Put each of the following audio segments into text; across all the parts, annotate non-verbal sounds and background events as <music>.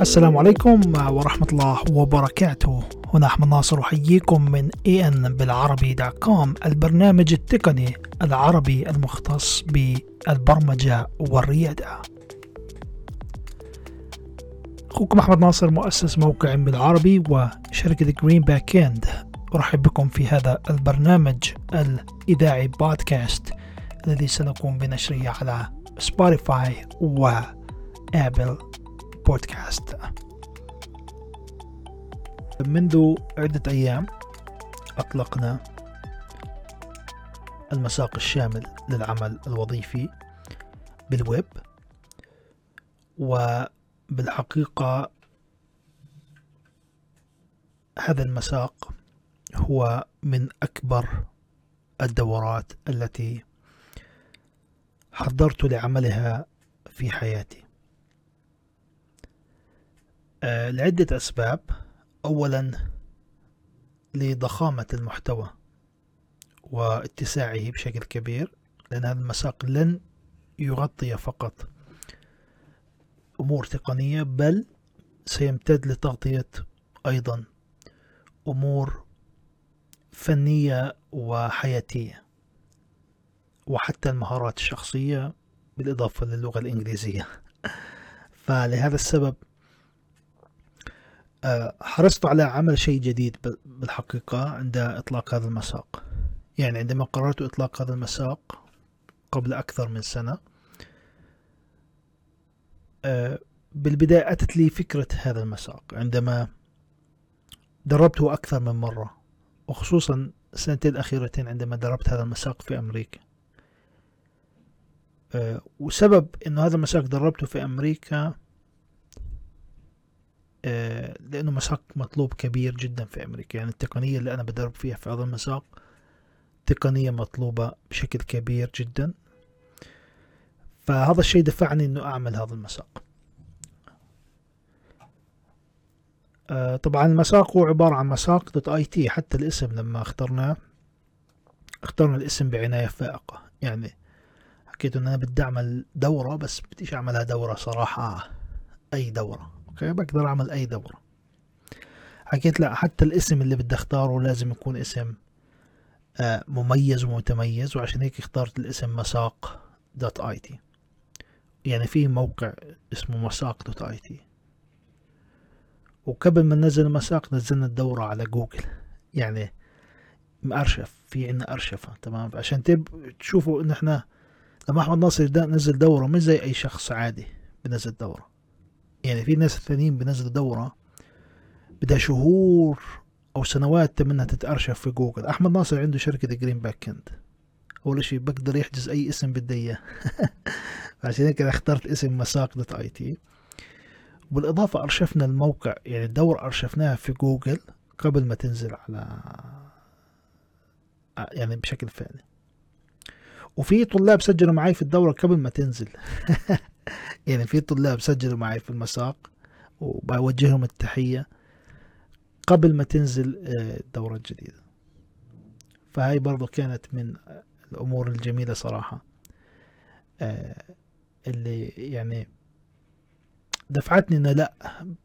السلام عليكم ورحمة الله وبركاته. هنا أحمد ناصر أحييكم من ان بالعربي dot com البرنامج التقني العربي المختص بالبرمجة والريادة. أخوكم أحمد ناصر مؤسس موقع بالعربي وشركة Green Backend أرحب بكم في هذا البرنامج الإذاعي بودكاست الذي سنقوم بنشره على Spotify و Apple Podcast. منذ عدة أيام أطلقنا المساق الشامل للعمل الوظيفي بالويب وبالحقيقة هذا المساق هو من أكبر الدورات التي حضرت لعملها في حياتي. آه، لعدة أسباب. أولا لضخامة المحتوى واتساعه بشكل كبير لأن هذا المساق لن يغطي فقط أمور تقنية بل سيمتد لتغطية أيضا أمور فنية وحياتية وحتى المهارات الشخصية بالإضافة للغة الإنجليزية. <laughs> فلهذا السبب حرصت على عمل شيء جديد بالحقيقة عند إطلاق هذا المساق. يعني عندما قررت إطلاق هذا المساق قبل أكثر من سنة آه، بالبداية أتت لي فكرة هذا المساق. عندما دربته أكثر من مرة وخصوصا السنتين الأخيرتين عندما دربت هذا المساق في أمريكا. آه، وسبب أنه هذا المساق دربته في أمريكا آه، لأنه مساق مطلوب كبير جدا في أمريكا. يعني التقنية اللي أنا بدرب فيها في هذا المساق تقنية مطلوبة بشكل كبير جدا. فهذا الشيء دفعني أنه أعمل هذا المساق. آه، طبعا المساق هو عبارة عن مساق dot IT. حتى الاسم لما اخترناه اخترنا الاسم بعناية فائقة. يعني حكيت إن أنا بدي أعمل دورة بس بديش أعملها دورة صراحة أي دورة. أوكي؟ بقدر أعمل أي دورة. حكيت لا حتى الاسم اللي بدي أختاره لازم يكون اسم آه، مميز ومتميز وعشان هيك اخترت الاسم مساق dot IT. يعني في موقع اسمه مساق dot IT. وقبل ما ننزل المساق نزلنا الدورة على جوجل. يعني مأرشف في عنا أرشفة تمام؟ عشان تب تشوفوا إن إحنا لما أحمد ناصر ده نزل دورة مش زي أي شخص عادي بنزل دورة. يعني في ناس ثانيين بنزلوا دورة بدها شهور أو سنوات منها تتأرشف في جوجل. أحمد ناصر عنده شركة Green Backend أول شيء بقدر يحجز أي اسم بدي إياه. <laughs> عشان هيك اخترت اسم مساق dot IT. وبالإضافة أرشفنا الموقع يعني الدورة أرشفناها في جوجل قبل ما تنزل على يعني بشكل فعلي. وفي طلاب سجلوا معي في الدورة قبل ما تنزل. <laughs> يعني في طلاب سجلوا معي في المساق وبوجه لهم التحية قبل ما تنزل آه، الدورة الجديدة فهاي برضو كانت من الأمور الجميلة صراحة آه، اللي يعني دفعتني انه لا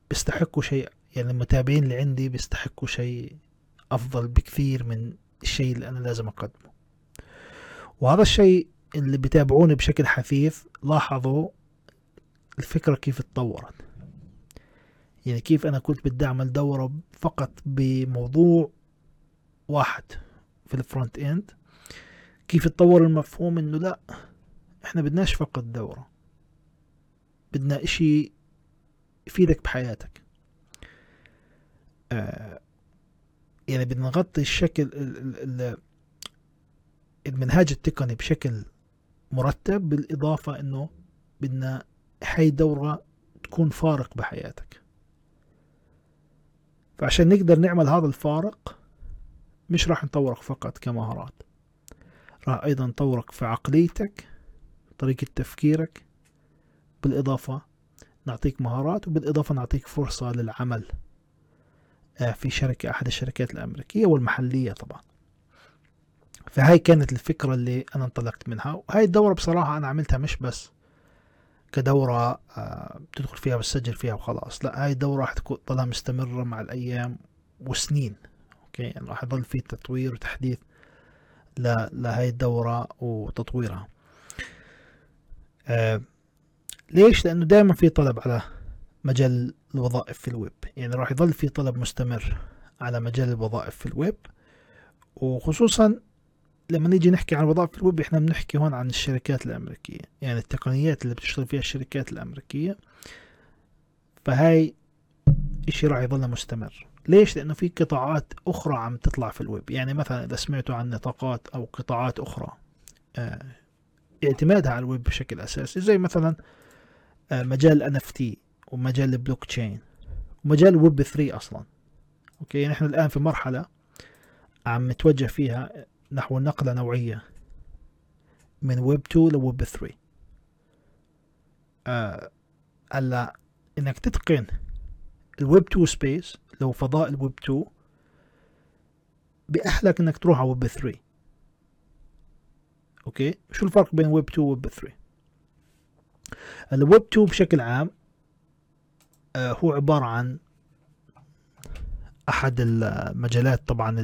بيستحقوا شيء. يعني المتابعين اللي عندي بيستحقوا شيء أفضل بكثير من الشيء اللي أنا لازم أقدمه. وهذا الشيء اللي بيتابعوني بشكل حثيث لاحظوا الفكرة كيف اتطورت. يعني كيف أنا كنت بدي أعمل دورة فقط بموضوع واحد في ال frontend كيف اتطور المفهوم إنه لا إحنا بدناش فقط دورة. بدنا إشي يفيدك بحياتك. آه يعني بدنا نغطي الشكل المنهاج التقني بشكل مرتب بالإضافة أنه بدنا هاي دورة تكون فارق بحياتك. فعشان نقدر نعمل هذا الفارق مش راح نطورك فقط كمهارات. راح أيضا نطورك في عقليتك طريقة تفكيرك بالإضافة نعطيك مهارات وبالإضافة نعطيك فرصة للعمل آه، في شركة أحد الشركات الأمريكية والمحلية طبعا. فهاي كانت الفكرة اللي أنا انطلقت منها وهاي الدورة بصراحة أنا عملتها مش بس كدورة آه، تدخل فيها بتسجل فيها وخلاص. لا هاي الدورة راح تضلها مستمرة مع الأيام وسنين أوكي؟ يعني راح يضل في تطوير وتحديث لهاي الدورة وتطويرها. آه ليش؟ لأنه دائما في طلب على مجال الوظائف في الويب. يعني راح يظل في طلب مستمر على مجال الوظائف في الويب وخصوصا لما نيجي نحكي عن وظائف الويب إحنا بنحكي هون عن الشركات الأمريكية. يعني التقنيات اللي بتشتغل فيها الشركات الأمريكية. فهاي إشي راح يظل مستمر. ليش؟ لأنه في قطاعات أخرى عم تطلع في الويب. يعني مثلا إذا سمعتوا عن نطاقات أو قطاعات أخرى آه اعتمادها على الويب بشكل أساسي. زي مثلا آه مجال ال NFT ومجال البلوك تشين ومجال الويب 3 أصلا. أوكي؟ نحن الآن في مرحلة عم نتوجه فيها نحو نقلة نوعية من ويب 2 لويب 3 آه هلا إنك تتقن الويب 2 space لو فضاء الويب 2 بأهلك إنك تروح على ويب 3 أوكي؟ شو الفرق بين ويب 2 وويب 3 الويب 2 بشكل عام آه هو عبارة عن أحد المجالات طبعا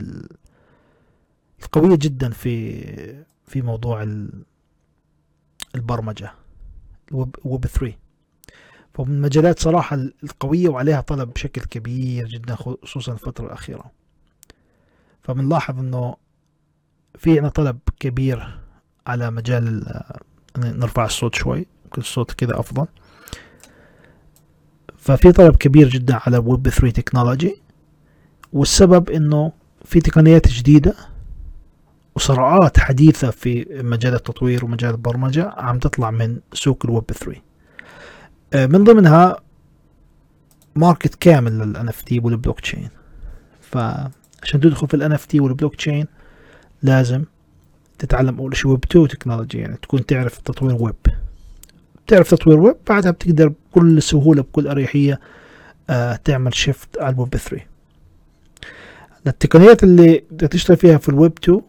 القوية جدا في في موضوع البرمجة ويب 3 فمن المجالات صراحة القوية وعليها طلب بشكل كبير جدا خصوصا الفترة الأخيرة. فبنلاحظ إنه في عنا طلب كبير على مجال نرفع الصوت شوي يمكن الصوت كذا أفضل. ففي طلب كبير جدا على ويب 3 technology والسبب إنه في تقنيات جديدة وصرعات حديثة في مجال التطوير ومجال البرمجة عم تطلع من سوق الويب 3 آه، من ضمنها market كامل لل NFT والبلوك تشين فعشان تدخل في ال NFT والبلوك تشين لازم تتعلم أول شيء ويب 2 technology يعني تكون تعرف تطوير ويب. تعرف تطوير ويب بعدها بتقدر بكل سهولة بكل أريحية آه تعمل shift على الويب 3 التقنيات اللي تشتغل فيها في الويب 2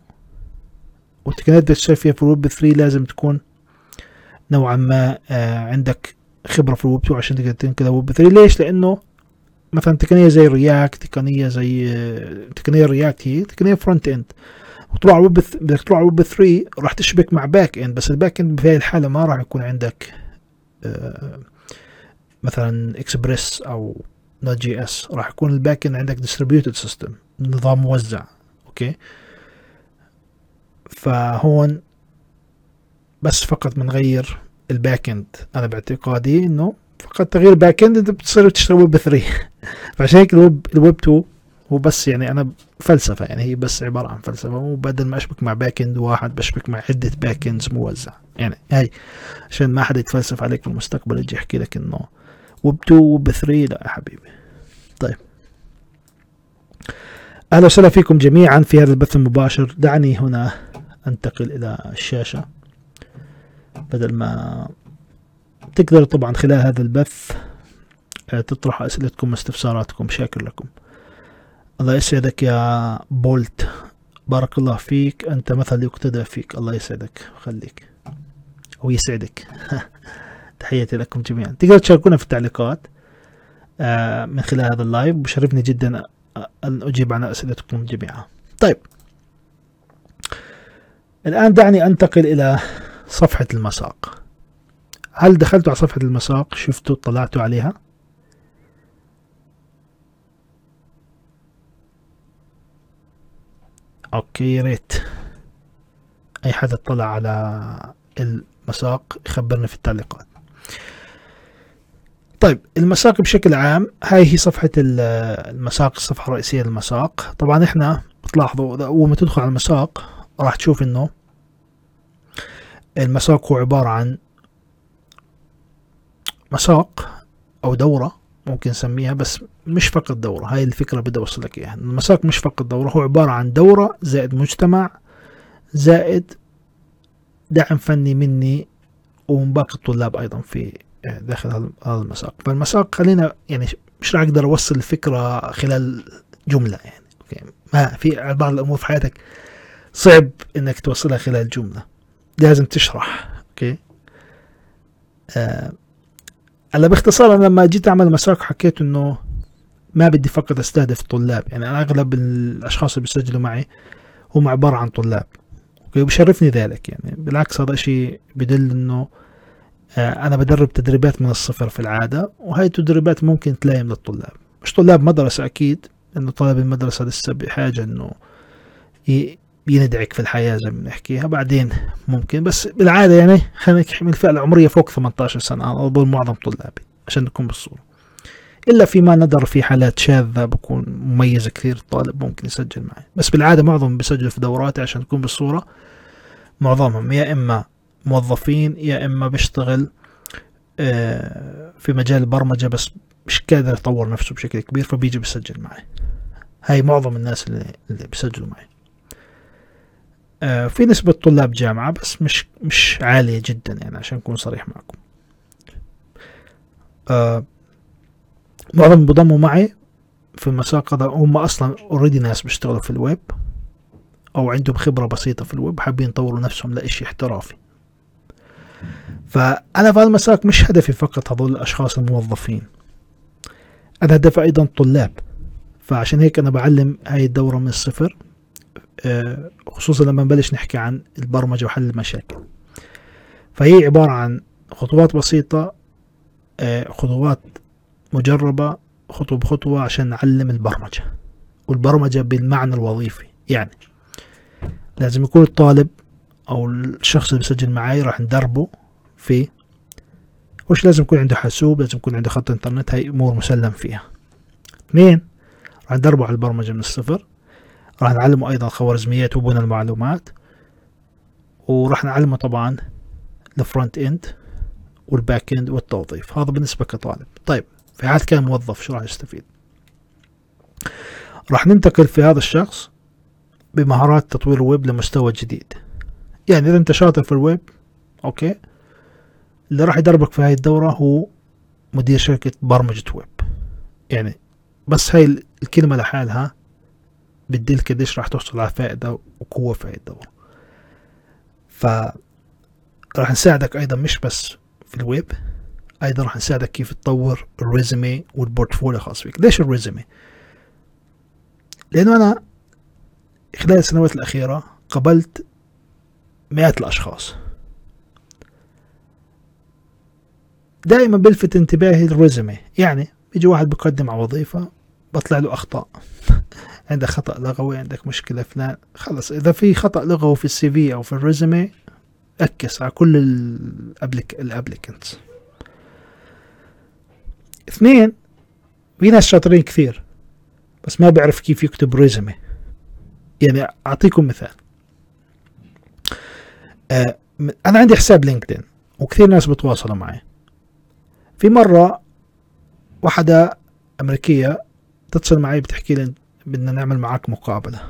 والتقنيات تشتغل فيها في الويب 3 لازم تكون نوعا ما آه عندك خبرة في الويب 2 عشان تقدر تنقل ويب 3 ليش؟ لأنه مثلا تقنية زي ال React تقنية زي آه، تقنية ال React هي تقنية frontend على ويب بدك على ويب 3 راح تشبك مع backend بس ال backend بهذه الحالة ما راح يكون عندك آه مثلا اكسبريس أو Node.js راح يكون ال backend عندك distributed system نظام موزع أوكي؟ فهون بس فقط بنغير ال backend أنا باعتقادي إنه فقط تغيير backend أنت بتصير تشتغل ويب 3 <laughs> فعشان هيك الويب الويب 2 هو بس يعني أنا فلسفه يعني هي بس عبارة عن فلسفة. وبدل ما أشبك مع backend واحد بشبك مع عدة backends موزع يعني هاي عشان ما حدا يتفلسف عليك في المستقبل يجي يحكي لك إنه ويب 2 ويب 3 لا يا حبيبي. طيب. أهلا وسهلا فيكم جميعا في هذا البث المباشر. دعني هنا أنتقل إلى الشاشة. بدل ما تقدروا طبعا خلال هذا البث آه، تطرحوا أسئلتكم واستفساراتكم. شاكر لكم. الله يسعدك يا بولت. بارك الله فيك. أنت مثل يقتدى فيك. الله يسعدك. خليك. أو يسعدك. <laughs> تحياتي لكم جميعا. تقدروا تشاركونا في التعليقات آه، من خلال هذا ال live. بشرفني جدا أن أجيب عن أسئلتكم جميعا. طيب. الآن دعني أنتقل إلى صفحة المساق. هل دخلتوا على صفحة المساق؟ شفتوا طلعتوا عليها؟ أوكي يا ريت. أي حدا اطلع على المساق يخبرني في التعليقات. طيب المساق بشكل عام هاي هي صفحة المساق الصفحة الرئيسية للمساق. طبعا إحنا بتلاحظوا اول ما تدخل على المساق راح تشوف إنه المساق هو عبارة عن مساق أو دورة ممكن نسميها بس مش فقط دورة هاي الفكرة بدي أوصلك إياها. المساق مش فقط دورة هو عبارة عن دورة زائد مجتمع زائد دعم فني مني ومن باقي الطلاب أيضا في داخل هذا المساق. فالمساق خلينا يعني مش راح أقدر أوصل الفكرة خلال جملة يعني أوكي؟ ما في بعض الأمور في حياتك صعب إنك توصلها خلال جملة. لازم تشرح أوكي؟ آه هلا باختصار أنا لما جيت أعمل مساق حكيت إنه ما بدي فقط أستهدف الطلاب. يعني أنا أغلب الأشخاص اللي بيسجلوا معي هم عبارة عن طلاب وبشرفني ذلك. يعني بالعكس هذا شيء بدل إنه آه، أنا بدرب تدريبات من الصفر في العادة وهي التدريبات ممكن تلائم للطلاب مش طلاب مدرسة أكيد إنه طالب المدرسة لسه بحاجة إنه يندعك في الحياة زي ما بنحكيها بعدين ممكن بس بالعادة يعني خلينا نحكي من الفئه العمريه فوق 18 سنة. أنا أظن معظم طلابي عشان نكون بالصورة. إلا فيما ندر في حالات شاذة بكون مميزه كثير الطالب ممكن يسجل معي. بس بالعادة معظم بيسجلوا في دوراتي عشان نكون بالصورة. معظمهم يا إما موظفين يا إما بيشتغل آه، في مجال البرمجة بس مش قادر يطور نفسه بشكل كبير فبيجي بيسجل معي. هاي معظم الناس اللي, اللي بيسجلوا معي. في نسبة طلاب جامعة بس مش مش عالية جدا يعني عشان أكون صريح معكم. آه، معظم بضموا معي في المساق هذا. هم أصلا already ناس بيشتغلوا في الويب أو عندهم خبرة بسيطة في الويب حابين يطوروا نفسهم لإشي احترافي. فأنا في المساق مش هدفي فقط هذول الأشخاص الموظفين. أنا هدفي أيضا طلاب. فعشان هيك أنا بعلم هاي الدورة من الصفر. آه، خصوصا لما نبلش نحكي عن البرمجة وحل المشاكل. فهي عبارة عن خطوات بسيطة آه، خطوات مجربة خطوة بخطوة عشان نعلم البرمجة والبرمجة بالمعنى الوظيفي. يعني لازم يكون الطالب أو الشخص اللي بيسجل معي راح ندربه فيه وش لازم يكون عنده حاسوب لازم يكون عنده خط إنترنت هاي أمور مسلم فيها. اثنين راح ندربه على البرمجة من الصفر. راح نعلمه أيضا خوارزميات وبنى المعلومات وراح نعلمه طبعا ال front end وال back end والتوظيف. هذا بالنسبة كطالب. طيب في حال كان موظف شو راح يستفيد؟ راح ننتقل في هذا الشخص بمهارات تطوير الويب لمستوى جديد. يعني إذا أنت شاطر في الويب أوكي اللي راح يدربك في هاي الدورة هو مدير شركة برمجة ويب. يعني بس هاي الكلمة لحالها بتدلك قديش راح توصل على فائدة وقوة في الدورة ف راح نساعدك أيضا مش بس في الويب أيضا راح نساعدك كيف تطور ال resume وال portfolio الخاص فيك ليش ال resume؟ لأنه أنا خلال السنوات الأخيرة قبلت مئات الأشخاص. دائما بلفت انتباهي ال resume يعني بيجي واحد بقدم على وظيفة بطلع له أخطاء. عندك خطأ لغوي عندك مشكلة فلان. خلص إذا في خطأ لغوي في ال CV أو في ال resume X على كل ال applic ال applicants. اثنين في ناس شاطرين كثير بس ما بيعرف كيف يكتب resume يعني أعطيكم مثال. آه أنا عندي حساب LinkedIn وكثير ناس بتواصلوا معي. في مرة واحدة أمريكية تتصل معي بتحكي لي بدنا نعمل معك مقابلة.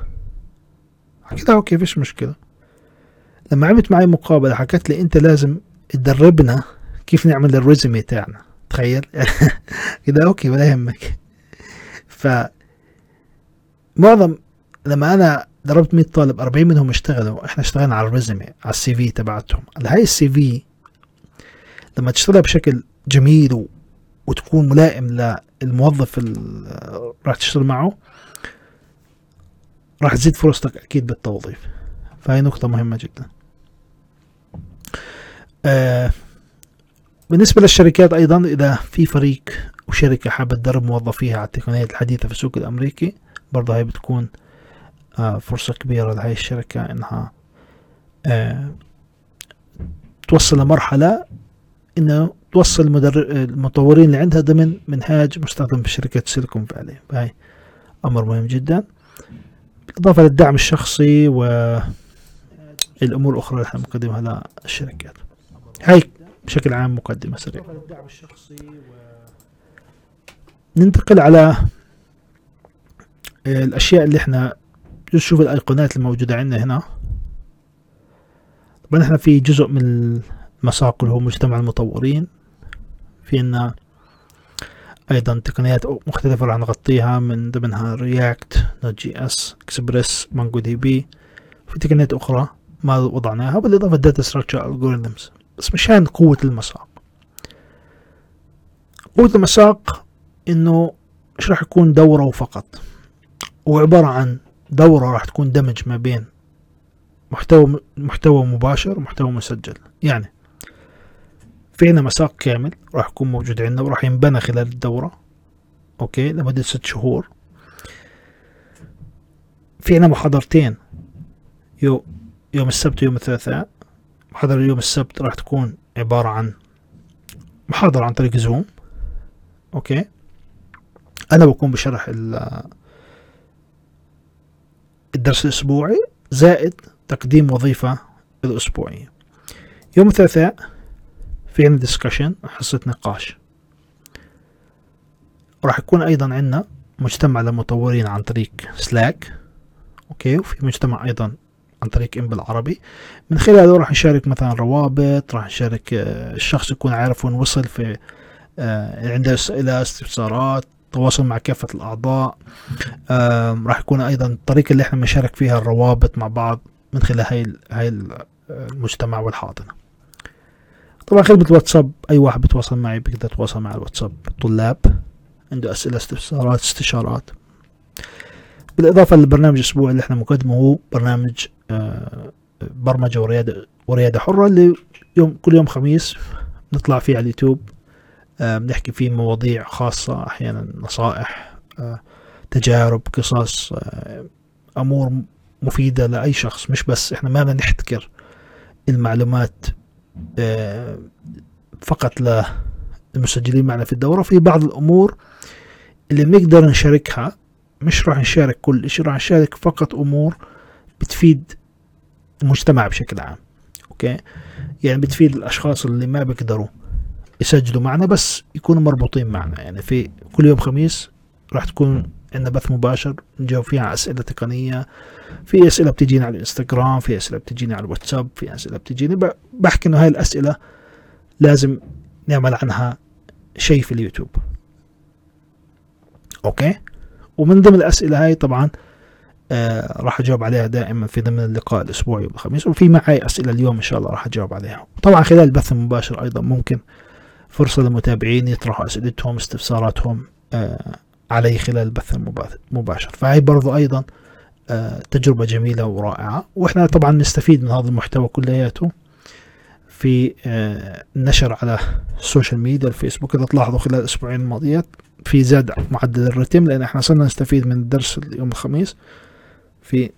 حكيت لها okay فيش مشكلة. لما عملت معي مقابلة حكت لي أنت لازم تدربنا كيف نعمل ال resume تاعنا. تخيل؟ <laughs> كده okay ولا يهمك. ف معظم لما أنا دربت 100 طالب 40 منهم اشتغلوا إحنا اشتغلنا على ال resume على ال CV تبعتهم. هاي ال CV لما تشتغلها بشكل جميل و... وتكون ملائم للموظف اللي راح تشتغل معه راح تزيد فرصتك أكيد بالتوظيف. فهي نقطة مهمة جدا. آه بالنسبة للشركات أيضا إذا في فريق وشركة حابة تدرب موظفيها على التقنيات الحديثة في السوق الأمريكي برضه هي بتكون آه فرصة كبيرة لهي الشركة إنها آه توصل لمرحلة إنه توصل المطورين اللي عندها ضمن منهاج مستخدم في شركة سيليكون فالي. فهي أمر مهم جدا. بالإضافة للدعم الشخصي والأمور الأخرى اللي إحنا بنقدمها للشركات هاي بشكل عام مقدمة سريعة. ننتقل على الأشياء اللي إحنا نشوف الأيقونات الموجودة عندنا هنا. طبعا إحنا في جزء من المساق اللي هو مجتمع المطورين. في عنا أيضا تقنيات مختلفة راح نغطيها من ضمنها React Node JS Express MongoDB في تقنيات أخرى ما وضعناها بالإضافة data structure algorithms بس مشان قوة المساق. قوة المساق إنه مش راح يكون دورة فقط؟ هو عبارة عن دورة راح تكون دمج ما بين محتوى محتوى مباشر ومحتوى مسجل. يعني في عنا مساق كامل راح يكون موجود عندنا وراح ينبنى خلال الدورة. okay؟ لمدة ست شهور. في عنا محاضرتين. يو يوم السبت ويوم الثلاثاء. محاضرة يوم السبت راح تكون عبارة عن محاضرة عن طريق Zoom okay؟ أنا بكون بشرح الدرس الأسبوعي زائد تقديم وظيفة الأسبوعية. يوم الثلاثاء في عندنا discussion حصة نقاش. راح يكون أيضا عندنا مجتمع للمطورين عن طريق Slack okay وفي مجتمع أيضا عن طريق ام بالعربي. من خلاله راح نشارك مثلا روابط راح نشارك آه، الشخص يكون عارف وين وصل في آه، عنده أسئلة استفسارات تواصل مع كافة الأعضاء. راح يكون أيضا الطريقة اللي إحنا بنشارك فيها الروابط مع بعض من خلال هاي هاي المجتمع والحاضنة. طبعا خدمة الواتساب أي واحد بيتواصل معي بيقدر يتواصل مع الواتساب طلاب عنده أسئلة استفسارات استشارات. بالإضافة للبرنامج الأسبوعي اللي إحنا مقدمه هو برنامج آه، برمجة وريادة وريادة حرة اللي يوم كل يوم خميس نطلع فيه على اليوتيوب آه، بنحكي فيه مواضيع خاصة أحيانا نصائح آه، تجارب قصص أمور مفيدة لأي شخص. مش بس إحنا ما بدنا نحتكر المعلومات فقط للمسجلين معنا في الدورة. في بعض الأمور اللي بنقدر نشاركها مش راح نشارك كل شيء راح نشارك فقط أمور بتفيد المجتمع بشكل عام. okay؟ يعني بتفيد الأشخاص اللي ما بيقدروا يسجلوا معنا بس يكونوا مربوطين معنا. يعني في كل يوم خميس راح تكون عندنا بث مباشر نجاوب فيها على أسئلة تقنية في أسئلة بتجينا على الإنستغرام في أسئلة بتجينا على الواتساب في أسئلة بتجيني بحكي إنه هاي الأسئلة لازم نعمل عنها شيء في اليوتيوب. okay؟ ومن ضمن الأسئلة هاي طبعا آه راح أجاوب عليها دائما في ضمن اللقاء الأسبوعي يوم الخميس وفي معي أسئلة اليوم إن شاء الله راح أجاوب عليها. طبعا خلال البث المباشر أيضا ممكن فرصة للمتابعين يطرحوا أسئلتهم استفساراتهم آه علي خلال البث المباشر فهي برضو أيضا آه تجربة جميلة ورائعة. وإحنا طبعا نستفيد من هذا المحتوى كلياته في آه النشر على ال social media الفيسبوك. إذا تلاحظوا خلال الأسبوعين الماضيات في زاد معدل الرتم لأن إحنا صرنا نستفيد من الدرس يوم الخميس في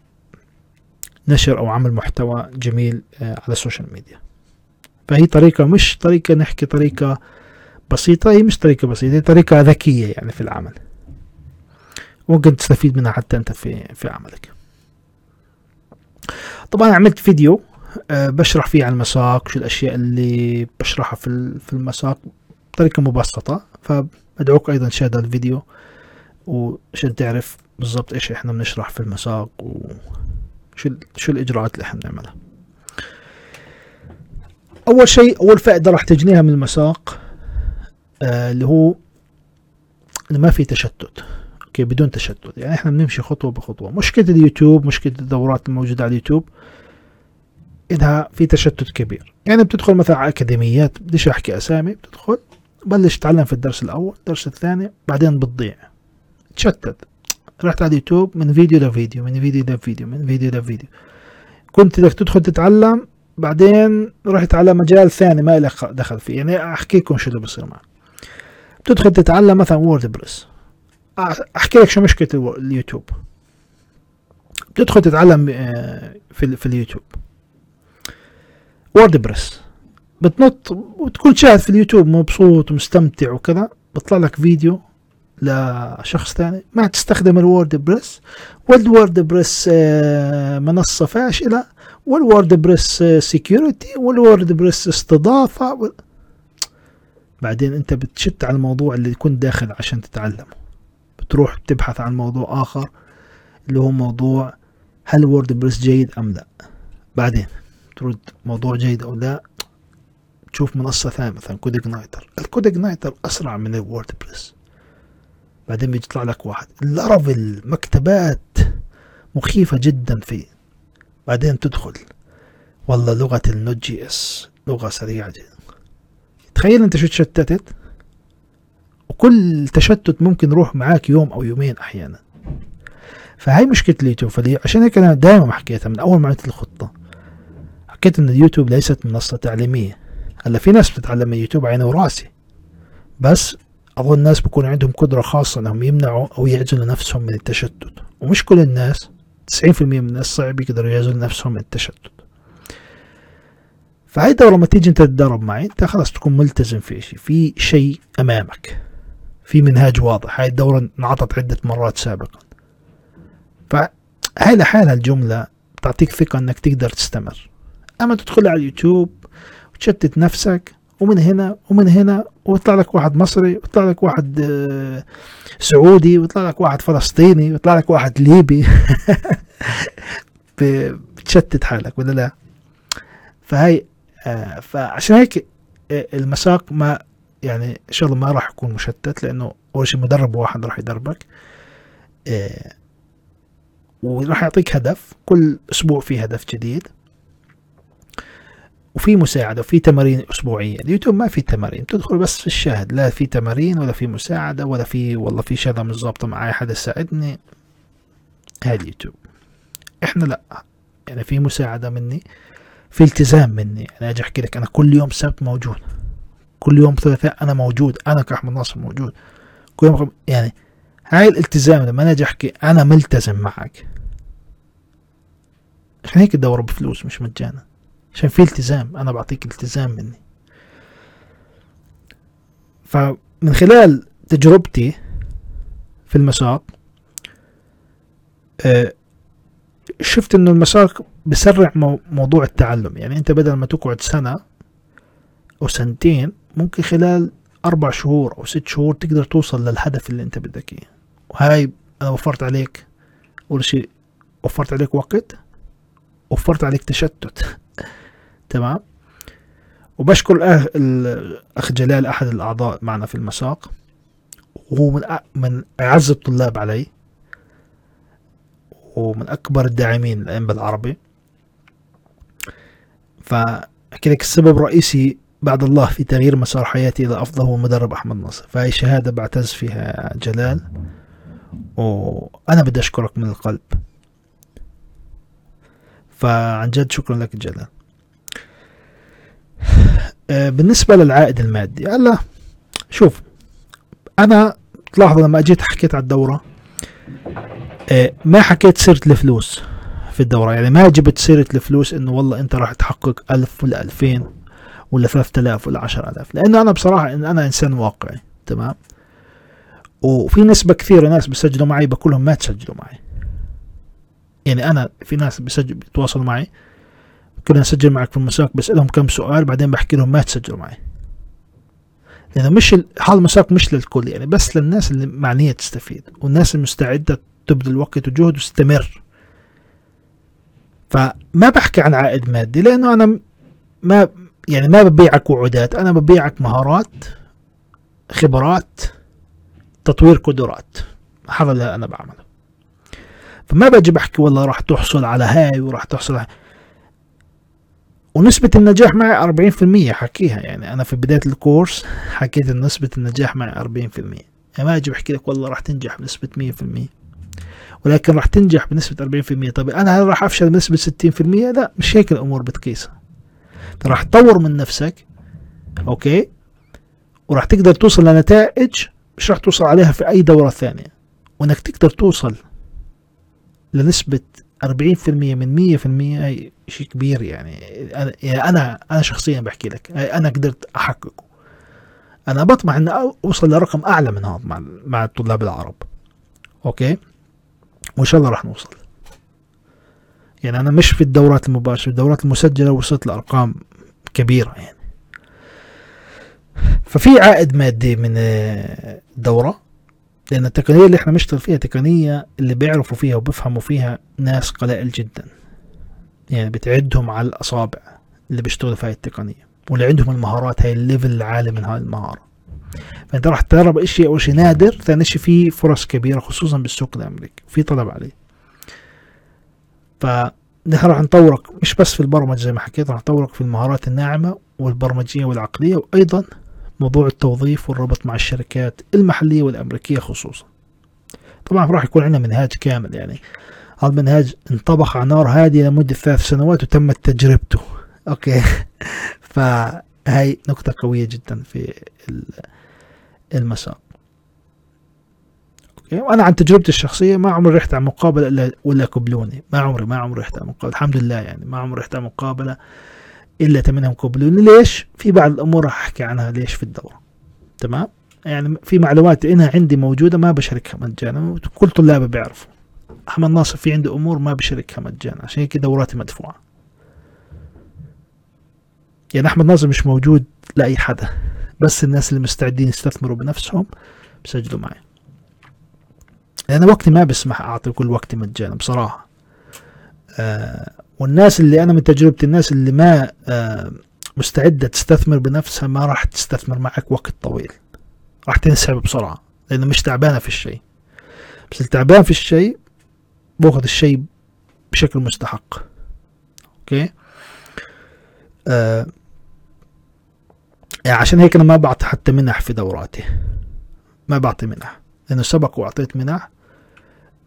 نشر أو عمل محتوى جميل آه، على السوشيال ميديا فهي طريقة مش طريقة نحكي طريقة بسيطة هي مش طريقة بسيطة هي طريقة ذكية يعني في العمل. ممكن تستفيد منها حتى أنت في في عملك. طبعا عملت فيديو آه، بشرح فيه عن المساق شو الأشياء اللي بشرحها في في المساق بطريقة مبسطة. فأدعوك أيضا تشاهد الفيديو وعشان تعرف بالضبط إيش إحنا بنشرح في المساق وشو شو الإجراءات اللي إحنا بنعملها. أول شيء أول فائدة راح تجنيها من المساق آه اللي هو إنه ما في تشتت. okay بدون تشتت يعني إحنا بنمشي خطوة بخطوة. مشكلة اليوتيوب مشكلة الدورات الموجودة على اليوتيوب انها في تشتت كبير. يعني بتدخل مثلا على أكاديميات بديش أحكي أسامي بتدخل بلش تتعلم في الدرس الأول الدرس الثاني بعدين بتضيع. تشتت. رحت على اليوتيوب من فيديو لفيديو من فيديو لفيديو من فيديو لفيديو. كنت بدك تدخل تتعلم بعدين رحت على مجال ثاني ما لك دخل فيه. يعني احكي لكم شو اللي بصير معك تدخل تتعلم مثلا WordPress. أحكي لك شو مشكلة اليوتيوب. تدخل تتعلم آه، في, في اليوتيوب. WordPress بتنط وتكون شاهد في اليوتيوب مبسوط ومستمتع وكذا. بيطلع لك فيديو لشخص ثاني ما تستخدم ال WordPress وال WordPress آه، منصة فاشلة. وال WordPress security وال WordPress استضافة بعدين انت بتشتت على الموضوع اللي كنت داخل عشان تتعلمه. بتروح تبحث عن موضوع آخر اللي هو موضوع هل WordPress جيد أم لا. بعدين ترد موضوع جيد أو لا تشوف منصة ثانية مثلا CodeIgniter ال CodeIgniter أسرع من ال WordPress بعدين بيطلع لك واحد. Laravel مكتبات مخيفة جدا فيه. بعدين تدخل. والله لغة ال Node.js لغة سريعة جدا. تخيل أنت شو تشتتت؟ وكل تشتت ممكن يروح معاك يوم أو يومين أحيانا. فهي مشكلة اليوتيوب فدي. عشان هيك أنا دائما حكيتها من أول ما عملت الخطة. حكيت إن اليوتيوب ليست منصة تعليمية. هلأ في ناس بتتعلم من اليوتيوب عيني وراسي. بس أظن الناس بكون عندهم قدرة خاصة إنهم يمنعوا أو يعزلوا نفسهم من التشتت. ومش كل الناس 90% من الناس صعب يقدروا يعزلوا نفسهم من التشتت. فهي الدورة لما تيجي أنت تتدرب معي أنت خلاص تكون ملتزم في شيء في شيء أمامك. في منهاج واضح. هاي الدورة انعطت عدة مرات سابقا. فهاي لحالها الجملة تعطيك ثقة إنك تقدر تستمر. أما تدخل على اليوتيوب وتشتت نفسك ومن هنا ومن هنا ويطلع لك واحد مصري ويطلع لك واحد آه، سعودي ويطلع لك واحد فلسطيني ويطلع لك واحد ليبي. <laughs> بتشتت حالك ولا لا؟ فهي آه، فعشان هيك آه، المساق ما يعني إن شاء الله ما راح يكون مشتت لأنه أول شيء مدرب واحد راح يدربك وراح يعطيك هدف كل أسبوع في هدف جديد وفي مساعدة وفي تمارين أسبوعية. اليوتيوب ما في تمارين تدخل بس في الشاهد لا في تمارين ولا في مساعدة ولا في والله في شغلة مش ظابطة معي حدا يساعدني. هاي اليوتيوب. إحنا لا يعني في مساعدة مني في التزام مني. يعني أجي أحكي لك أنا كل يوم سبت موجود. كل يوم ثلاثاء أنا موجود أنا كأحمد ناصر موجود. كل يوم يعني هاي الالتزام لما أنا أجي أحكي أنا ملتزم معك. عشان هيك الدورة بفلوس مش مجانا. عشان في التزام أنا بعطيك التزام مني. فمن خلال تجربتي في المساق آه، شفت إنه المساق بسرع موضوع التعلم. يعني أنت بدل ما تقعد سنة أو سنتين ممكن خلال أربع شهور أو ست شهور تقدر توصل للهدف اللي أنت بدك إياه. وهاي أنا وفرت عليك أول شيء وفرت عليك وقت وفرت عليك تشتت. <laughs> تمام؟ وبشكر الأخ جلال أحد الأعضاء معنا في المساق. وهو من من أعز الطلاب علي. ومن أكبر الداعمين للعلم بالعربي فأحكي لك السبب الرئيسي بعد الله في تغيير مسار حياتي إلى أفضل هو المدرب أحمد ناصر. فهي شهادة بعتز فيها جلال. وأنا بدي أشكرك من القلب. فعن جد شكرا لك جلال. آه، بالنسبة للعائد المادي هلا شوف أنا تلاحظ لما أجيت حكيت على الدورة آه، ما حكيت سيرة الفلوس في الدورة. يعني ما جبت سيرة الفلوس إنه والله أنت راح تحقق ألف ولا ألفين ولا ثلاثة آلاف ولا عشر آلاف. لأنه أنا بصراحة إن أنا إنسان واقعي تمام؟ وفي نسبة كثيرة ناس بيسجلوا معي بقول لهم ما تسجلوا معي. يعني أنا في ناس بيسجل بيتواصلوا معي كنا نسجل معك في المساق بسألهم كم سؤال بعدين بحكي لهم ما تسجلوا معي. لأنه مش هذا المساق مش للكل يعني بس للناس اللي معنية تستفيد والناس المستعدة تبذل وقت وجهد وتستمر. فما بحكي عن عائد مادي لأنه أنا ما يعني ما ببيعك وعودات أنا ببيعك مهارات خبرات تطوير قدرات. هذا اللي أنا بعمله. فما بجي بحكي والله راح تحصل على هاي وراح تحصل على ونسبة النجاح معي 40% حكيها. يعني أنا في بداية الكورس حكيت إن نسبة النجاح معي 40% يعني ما أجي بحكي لك والله راح تنجح بنسبة 100% ولكن راح تنجح بنسبة 40% طيب أنا هل راح أفشل بنسبة 60% لا مش هيك الأمور بتقيسها راح تطور من نفسك أوكي؟ وراح تقدر توصل لنتائج مش راح توصل عليها في أي دورة ثانية. وإنك تقدر توصل لنسبة 40% من 100% هي شيء كبير يعني. أنا يعني أنا أنا شخصيا بحكي لك أنا قدرت أحققه. أنا بطمح ان أوصل لرقم أعلى من هذا مع مع الطلاب العرب. أوكي؟ وإن شاء الله راح نوصل. يعني أنا مش في الدورات المباشرة الدورات المسجلة وصلت لأرقام كبيرة يعني. ففي عائد مادي من الدوره لأن التقنية اللي إحنا بنشتغل فيها تقنية اللي بيعرفوا فيها وبيفهموا فيها ناس قلائل جدا. يعني بتعدهم على الأصابع اللي بيشتغلوا في هاي التقنية واللي عندهم المهارات هاي ال level العالي من هاي المهارة. فأنت راح تجرب إشي اول شي نادر ثاني شي في فرص كبيرة خصوصا بالسوق الأمريكي. في طلب عليه. فنحن راح نطورك مش بس في البرمجة زي ما حكيت راح نطورك في المهارات الناعمة والبرمجية والعقلية وأيضا موضوع التوظيف والربط مع الشركات المحلية والأمريكية خصوصا. طبعا راح يكون عندنا منهاج كامل يعني. هذا المنهاج انطبخ على نار هادية لمدة ثلاث سنوات وتمت تجربته. okay. <laughs> فهي نقطة قوية جدا في المساق okay وأنا عن تجربتي الشخصية ما عمري رحت على مقابلة الا ولا قبلوني ما عمري ما عمري رحت على مقابلة. الحمد لله يعني ما عمري رحت على مقابلة إلا تمنهم قبلوني ليش؟ في بعض الأمور راح أحكي عنها ليش في الدورة. تمام؟ يعني في معلومات إنها عندي موجودة ما بشاركها مجانا. كل طلابي بيعرفوا. أحمد ناصر في عنده أمور ما بشاركها مجانا. عشان هيك دوراتي مدفوعة. يعني أحمد ناصر مش موجود لأي حدا. بس الناس اللي مستعدين يستثمروا بنفسهم بسجلوا معي. لأن وقتي ما بسمح أعطي كل وقتي مجانا بصراحة. آه والناس اللي أنا من تجربتي الناس اللي ما آه مستعدة تستثمر بنفسها ما راح تستثمر معك وقت طويل. راح تنسحب بسرعة لأنه مش تعبانة في الشيء. بس التعبان في الشيء باخذ الشيء بشكل مستحق. أوكي؟ آه يعني عشان هيك أنا ما بعطي حتى منح في دوراتي. ما بعطي منح. لأنه سبق وأعطيت منح.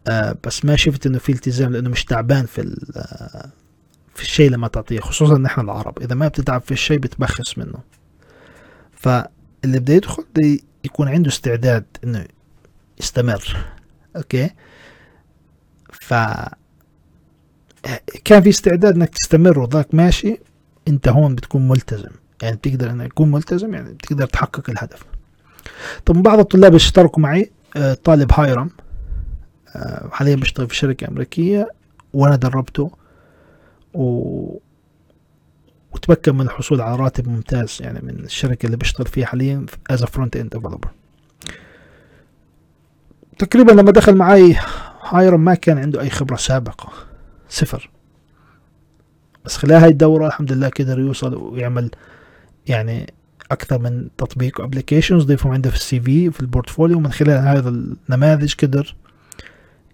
آه بس ما شفت إنه في التزام لأنه مش تعبان في آه في الشيء لما تعطيه خصوصا نحن العرب. إذا ما بتتعب في الشيء بتبخس منه. فاللي بده يدخل بده يكون عنده استعداد إنه يستمر. أوكي؟ ف كان في استعداد إنك تستمر وذاك ماشي أنت هون بتكون ملتزم. يعني بتقدر إنك تكون ملتزم يعني بتقدر تحقق الهدف. طب بعض الطلاب اشتركوا معي آه، طالب هايرم. حاليا بيشتغل في شركة أمريكية وأنا دربته و... وتمكن من الحصول على راتب ممتاز يعني من الشركة اللي بيشتغل فيها حاليا as a front end developer. تقريبا لما دخل معي هايرم ما كان عنده أي خبرة سابقة صفر. بس خلال هاي الدورة الحمد لله قدر يوصل ويعمل يعني أكثر من تطبيق و applications ضيفهم عنده في ال CV في ال portfolio من خلال هذا النماذج قدر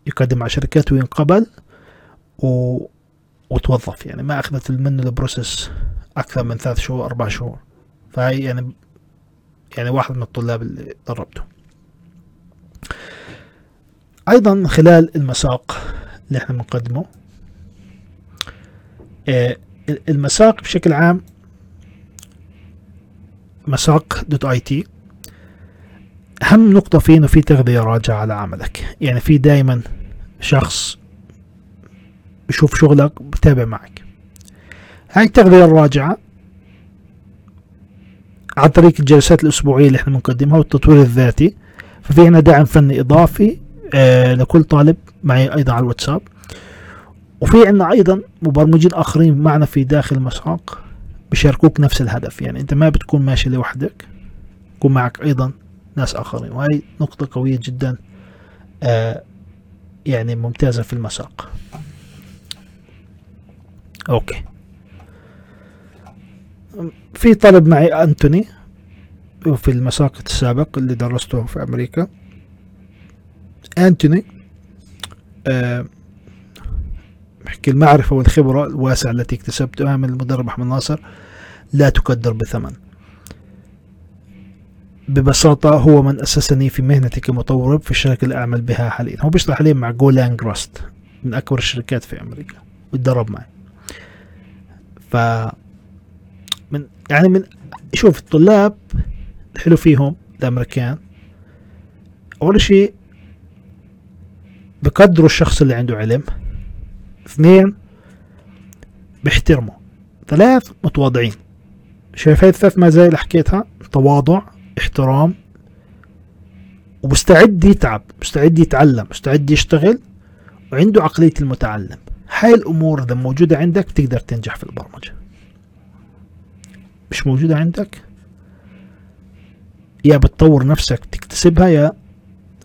يقدم على شركات وينقبل و... وتوظف. يعني ما أخذت منه ال process أكثر من ثلاث شهور أربع شهور. فهي يعني يعني واحد من الطلاب اللي دربته. أيضا خلال المساق اللي إحنا بنقدمه آه، المساق بشكل عام مساق دوت آي تي. أهم نقطة فيه إنه في تغذية راجعة على عملك. يعني في دايما شخص بشوف شغلك بتابع معك. هاي التغذية الراجعة عن طريق الجلسات الأسبوعية اللي إحنا بنقدمها والتطوير الذاتي. ففي عنا دعم فني إضافي آه لكل طالب معي أيضا على الواتساب. وفي عنا أيضا مبرمجين آخرين معنا في داخل المساق بيشاركوك نفس الهدف. يعني أنت ما بتكون ماشي لوحدك يكون معك أيضا ناس آخرين. وهي نقطة قوية جدا آه يعني ممتازة في المساق. أوكي. في طالب معي أنتوني في المساق السابق اللي درسته في أمريكا. أنتوني آه بحكي المعرفة والخبرة الواسعة التي اكتسبتها من المدرب أحمد ناصر لا تقدر بثمن. ببساطة هو من أسسني في مهنتي كمطور في الشركة اللي أعمل بها حاليا. هو بيشتغل حاليا مع جولانج راست من أكبر الشركات في أمريكا ويتدرب معي. ف من يعني من شوف الطلاب الحلو فيهم الأمريكان أول شيء بقدروا الشخص اللي عنده علم. اثنين بيحترموا. ثلاث متواضعين. شايف هاي الثلاث مزايا اللي حكيتها؟ تواضع. احترام ومستعد يتعب مستعد يتعلم مستعد يشتغل وعنده عقلية المتعلم. هاي الأمور إذا موجودة عندك تقدر تنجح في البرمجة. مش موجودة عندك؟ يا بتطور نفسك تكتسبها يا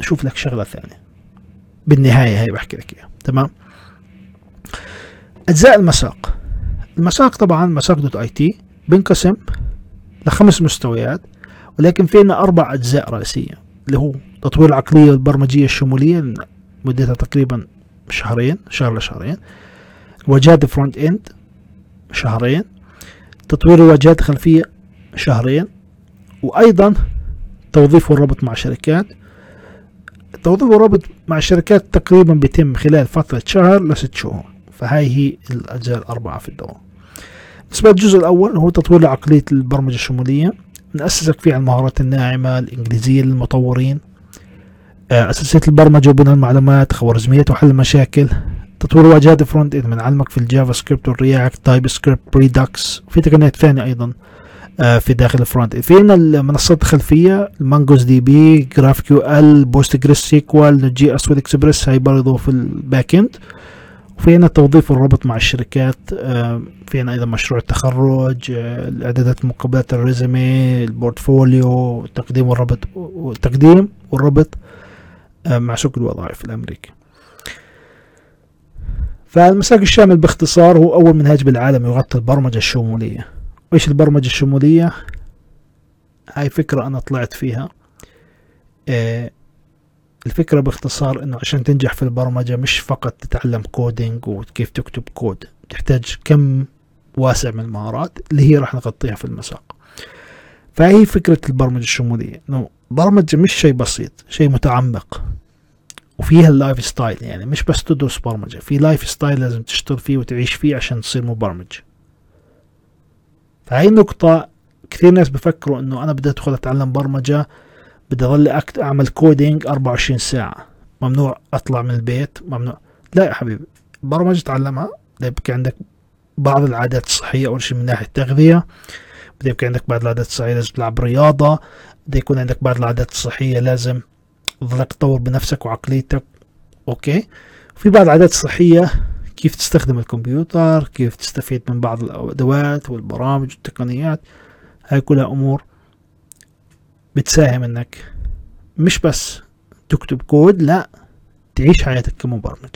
شوف لك شغلة ثانية. بالنهاية هاي بحكي لك إياها. تمام؟ أجزاء المساق. المساق طبعا مساق دوت آي تي بينقسم لخمس مستويات. ولكن في لنا أربع أجزاء رئيسية اللي هو تطوير العقلية والبرمجية الشمولية مدتها تقريبا شهرين شهر لشهرين. واجهات فرونت إند شهرين. تطوير الواجهات الخلفية شهرين. وأيضا توظيف والربط مع شركات. التوظيف والربط مع الشركات تقريبا بيتم خلال فترة شهر لست شهور فهاي هي الأجزاء الأربعة في الدورة بالنسبة للجزء الأول هو تطوير عقلية البرمجة الشمولية. نأسسك فيه على المهارات الناعمة الإنجليزية للمطورين. آه، أساسيات البرمجة وبناء المعلومات خوارزميات وحل المشاكل تطوير واجهات front end بنعلمك في ال JavaScript وال React TypeScript بـ Redux وفي تقنيات ثانية أيضا آه، في داخل ال front في عندنا المنصات الخلفية المانجوز دي بي جراف كيو إل بوست جريس سيكوال جي اس إكسبريس هاي برضه في ال back end. وفي هنا توظيف والربط مع الشركات آه، في هنا أيضا مشروع التخرج آه، الإعدادات مقابلات ال resume ال portfolio التقديم والربط والتقديم والربط مع سوق الوظائف الامريكي فالمساق الشامل باختصار هو أول منهج بالعالم يغطي البرمجة الشمولية. وإيش البرمجة الشمولية؟ هاي فكرة أنا طلعت فيها. آه الفكرة باختصار إنه عشان تنجح في البرمجة مش فقط تتعلم coding وكيف تكتب كود تحتاج كم واسع من المهارات اللي هي راح نغطيها في المساق. فهي فكرة البرمجة الشمولية إنه برمجة مش شيء بسيط شيء متعمق. وفيها ال lifestyle يعني مش بس تدرس برمجة في lifestyle لازم تشتغل فيه وتعيش فيه عشان تصير مبرمج. فهي النقطة كثير ناس بفكروا إنه أنا بدي أدخل أتعلم برمجة بدي اضل أعمل coding 24 ساعة. ممنوع أطلع من البيت ممنوع. لا يا حبيبي برمجة تعلمها بده يبقى عندك بعض العادات الصحية أول شيء من ناحية التغذية. بده يبقى عندك بعض العادات الصحية لازم تلعب رياضة. بده يكون عندك بعض العادات الصحية لازم تظلك تطور بنفسك وعقليتك. okay؟ في بعض العادات الصحية كيف تستخدم الكمبيوتر كيف تستفيد من بعض الأدوات والبرامج والتقنيات. هاي كلها أمور بتساهم إنك مش بس تكتب كود لا تعيش حياتك كمبرمج.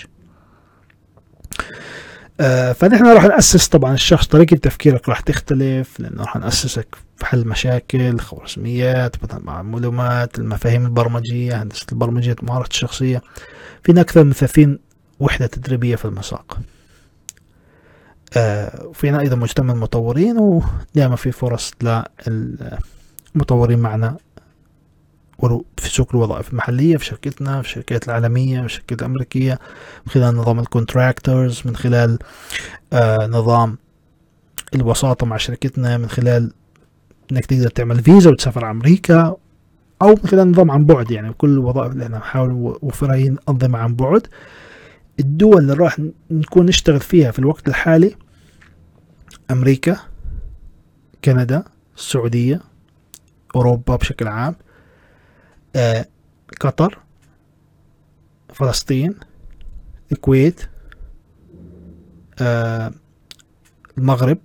آه فنحن راح نأسس طبعا الشخص طريقة تفكيرك راح تختلف لأنه راح نأسسك في حل مشاكل خوارزميات معلومات المفاهيم البرمجية هندسة البرمجية مهارات الشخصية. فينا أكثر من 30 وحدة تدريبية في المساق. آه وفينا أيضا مجتمع المطورين ودائما في فرص للمطورين معنا في سوق الوظائف المحلية في شركتنا في الشركات العالمية في الشركات الأمريكية من خلال نظام الكونتراكتورز من خلال آه نظام الوساطة مع شركتنا من خلال إنك تقدر تعمل فيزا وتسافر أمريكا أو من خلال نظام عن بعد يعني. كل الوظائف اللي إحنا نحاول نوفرها هي انظمه عن بعد. الدول اللي راح نكون نشتغل فيها في الوقت الحالي أمريكا كندا السعودية أوروبا بشكل عام. آه، قطر فلسطين الكويت آه، المغرب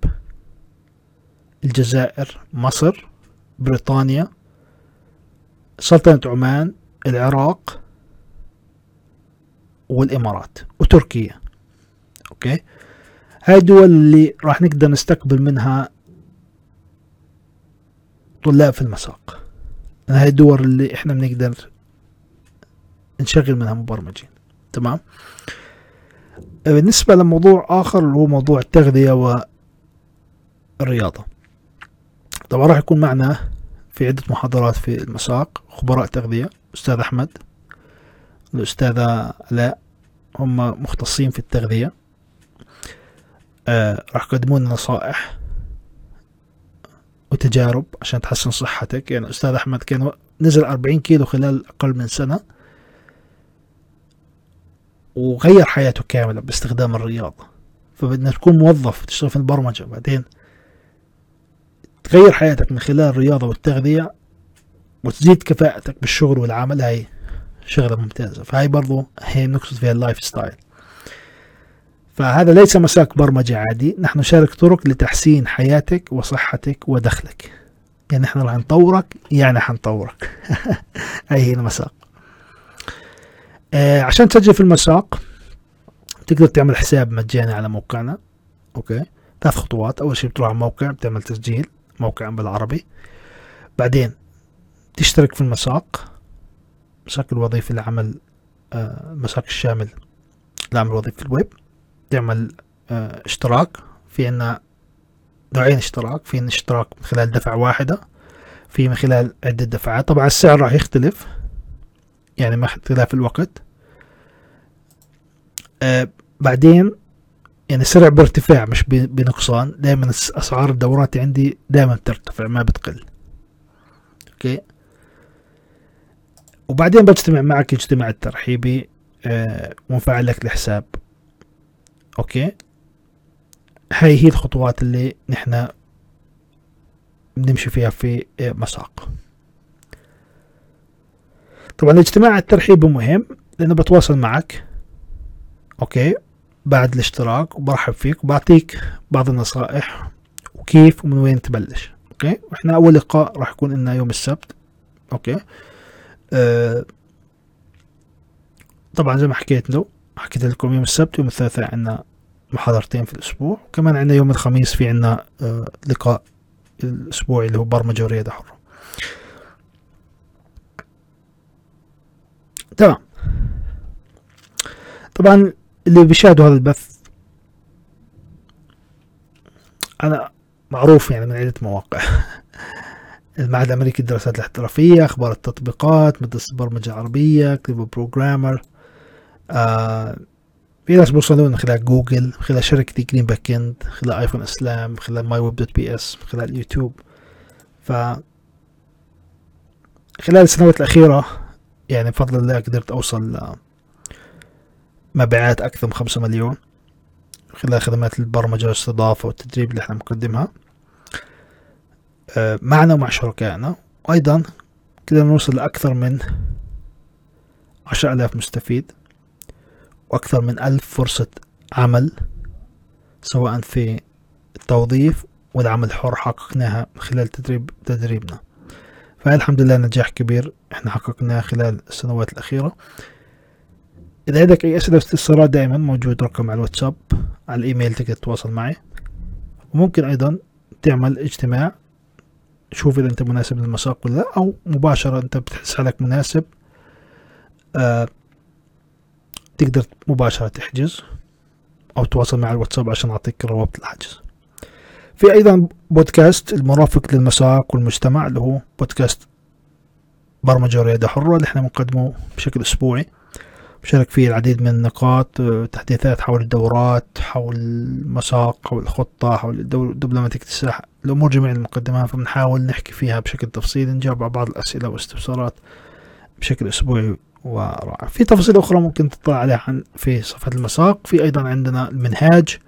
الجزائر مصر بريطانيا سلطنة عمان العراق والإمارات وتركيا. أوكي؟ هاي الدول اللي راح نقدر نستقبل منها طلاب في المساق. هاي الدول اللي إحنا بنقدر نشغل منها مبرمجين. تمام؟ بالنسبة لموضوع آخر اللي هو موضوع التغذية والرياضة. طبعا راح يكون معنا في عدة محاضرات في المساق خبراء تغذية أستاذ أحمد الأستاذة لا هم مختصين في التغذية. آه راح يقدمون نصائح وتجارب عشان تحسن صحتك. يعني أستاذ أحمد كان نزل أربعين كيلو خلال أقل من سنة وغير حياته كاملة باستخدام الرياضة. فبدنا تكون موظف تشتغل في البرمجة. بعدين تغير حياتك من خلال الرياضة والتغذية وتزيد كفاءتك بالشغل والعمل. هاي شغلة ممتازة. فهاي برضو هي نقصد فيها ال lifestyle فهذا ليس مساق برمجة عادي. نحن نشارك طرق لتحسين حياتك وصحتك ودخلك. يعني نحن راح نطورك يعني حنطورك <laughs> هاي هي المساق. آه عشان تسجل في المساق تقدر تعمل حساب مجاني على موقعنا. أوكي؟ ثلاث خطوات. أول شيء بتروح على الموقع بتعمل تسجيل موقع بالعربي. بعدين تشترك في المساق. مساك الوظيفي لعمل آه مساك الشامل لعمل وظيفة الويب. تعمل آه اشتراك في عنا نوعين اشتراك في اشتراك من خلال دفعة واحدة في من خلال عدة دفعات. طبعا السعر راح يختلف يعني مع اختلاف الوقت. آه بعدين يعني السعر بارتفاع مش بنقصان. دائما أسعار الدورات عندي دائما ترتفع ما بتقل. أوكي؟ وبعدين بجتمع معك اجتماع الترحيبي آه ونفعل لك الحساب. أوكي؟ هاي هي الخطوات اللي نحن بنمشي فيها في مساق. طبعا الاجتماع الترحيبي مهم لأنه بتواصل معك. أوكي؟ بعد الاشتراك وبرحب فيك وبعطيك بعض النصائح وكيف ومن وين تبلش. أوكي؟ وإحنا أول لقاء راح يكون لنا يوم السبت. أوكي؟ أه طبعا زي ما حكيت له حكيت لكم يوم السبت يوم الثلاثاء عندنا محاضرتين في الأسبوع وكمان عندنا يوم الخميس في عندنا أه لقاء الأسبوعي اللي هو برمجة ورياضه حره تمام. طبعا اللي بيشاهدوا هذا البث أنا معروف يعني من عدة مواقع. <laughs> المعهد الأمريكي للدراسات الاحترافية أخبار التطبيقات مدرسة البرمجة العربية كليبو programmer آه في ناس بيوصلون من خلال جوجل من خلال شركة Green Backend من خلال iPhone Islam من خلال ماي ويب دوت بي إس من خلال يوتيوب. ف خلال السنوات الأخيرة يعني بفضل الله قدرت أوصل مبيعات أكثر من خمسة مليون خلال خدمات البرمجة والاستضافة والتدريب اللي إحنا مقدمها آه، معنا ومع شركائنا. وأيضا قدرنا نوصل لأكثر من عشر ألاف مستفيد. وأكثر من ألف فرصة عمل سواء في التوظيف والعمل الحر حققناها خلال تدريب تدريبنا. فالحمد لله نجاح كبير إحنا حققناه خلال السنوات الأخيرة. إذا عندك أي أسئلة استفسارات دائما موجود رقم على الواتساب على الإيميل تقدر تتواصل معي. وممكن أيضا تعمل اجتماع شوف إذا أنت مناسب للمساق ولا لأ أو مباشرة أنت بتحس حالك مناسب. آه تقدر مباشرة تحجز أو تواصل مع الواتساب عشان أعطيك روابط الحجز. في أيضا بودكاست المرافق للمساق والمجتمع اللي هو بودكاست برمجة وريادة حرة اللي إحنا بنقدمه بشكل أسبوعي. بشارك فيه العديد من النقاط آه، تحديثات حول الدورات حول المساق حول الخطة حول دبلوماتية الساحة الأمور جميع المقدمة فبنحاول نحكي فيها بشكل تفصيلي نجاوب على بعض الأسئلة والاستفسارات بشكل أسبوعي ورائع. في تفاصيل أخرى ممكن تطلع عليها عن في صفحة المساق. في أيضا عندنا المنهاج.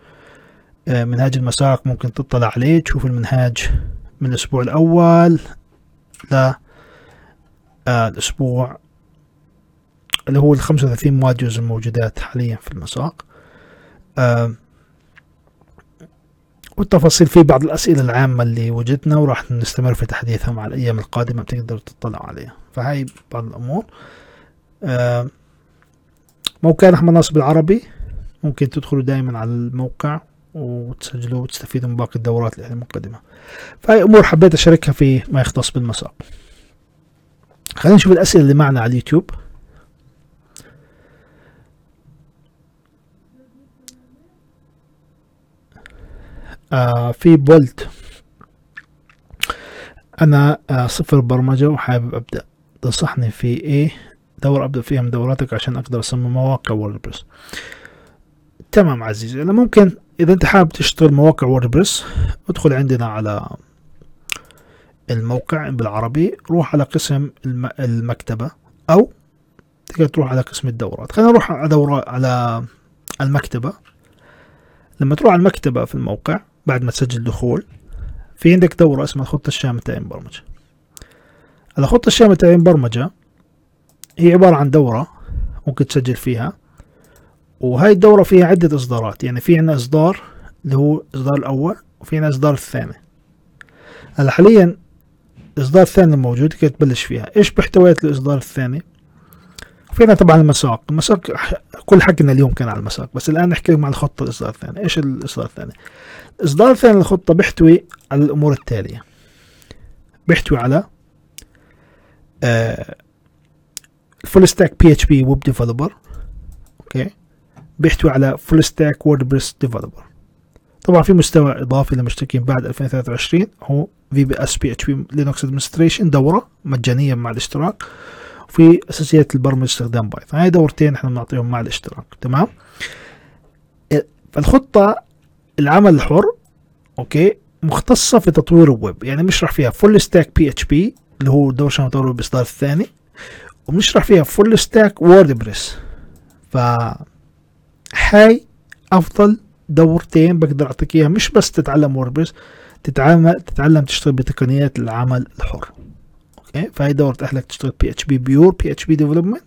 آه، منهاج المساق ممكن تطلع عليه. تشوف المنهاج من الأسبوع الأول ل آه، الأسبوع اللي هو الخمسة وثلاثين مواد الموجودات حاليا في المساق. آه والتفاصيل في بعض الأسئلة العامة اللي وجدنا وراح نستمر في تحديثها مع الأيام القادمة بتقدروا تطلعوا عليها. فهاي بعض الأمور. موقعنا أحمد ناصر بالعربي ممكن تدخلوا دائما على الموقع وتسجلوا وتستفيدوا من باقي الدورات اللي إحنا مقدمة. فهي أمور حبيت أشاركها في ما يختص بالمساق. خلينا نشوف الأسئلة اللي معنا على اليوتيوب. آه في بولت. أنا آه صفر برمجة وحابب أبدأ. تنصحني في إيه؟ دورة أبدأ فيها من دوراتك عشان أقدر أصمم مواقع WordPress. تمام عزيزي أنا ممكن إذا أنت حابب تشتغل مواقع WordPress ادخل عندنا على الموقع بالعربي روح على قسم المكتبة أو تقدر تروح على قسم الدورات. خلينا نروح على دورة على المكتبة. لما تروح على المكتبة في الموقع بعد ما تسجل دخول في عندك دورة اسمها الخطة الشاملة تعليم برمجة. الخطة الشاملة تعليم برمجة هي عبارة عن دورة ممكن تسجل فيها وهاي الدورة فيها عدة إصدارات يعني في عنا إصدار اللي هو الإصدار الأول وفي عنا إصدار الثاني. هلا حاليا الإصدار الثاني الموجود كي تبلش فيها؟ إيش محتويات الإصدار الثاني؟ فينا طبعا المساق. المساق كل حقنا اليوم كان على المساق بس الآن نحكي عن الخطة الإصدار الثاني. إيش الإصدار الثاني؟ الإصدار الثاني للخطة بيحتوي على الأمور التالية. بيحتوي على full stack PHP web developer أوكي بيحتوي على full stack WordPress developer طبعا في مستوى إضافي للمشتركين بعد 2023 هو في بي اس بي اتش بي لينكس ادمنستريشن دورة مجانية مع الاشتراك. وفي أساسيات البرمجة استخدام Python. هاي دورتين إحنا بنعطيهم مع الاشتراك. تمام؟ فالخطه العمل الحر أوكي مختصة في تطوير الويب. يعني بنشرح فيها full stack PHP اللي هو دور عشان تطور الاصدار الثاني. وبنشرح فيها full stack WordPress ف هاي أفضل دورتين بقدر أعطيك إياها. مش بس تتعلم WordPress تتعلم تتعلم تشتغل بتقنيات العمل الحر. أوكي؟ فهي دورة أهلك تشتغل بي اتش بي بيور بي اتش بي ديفلوبمنت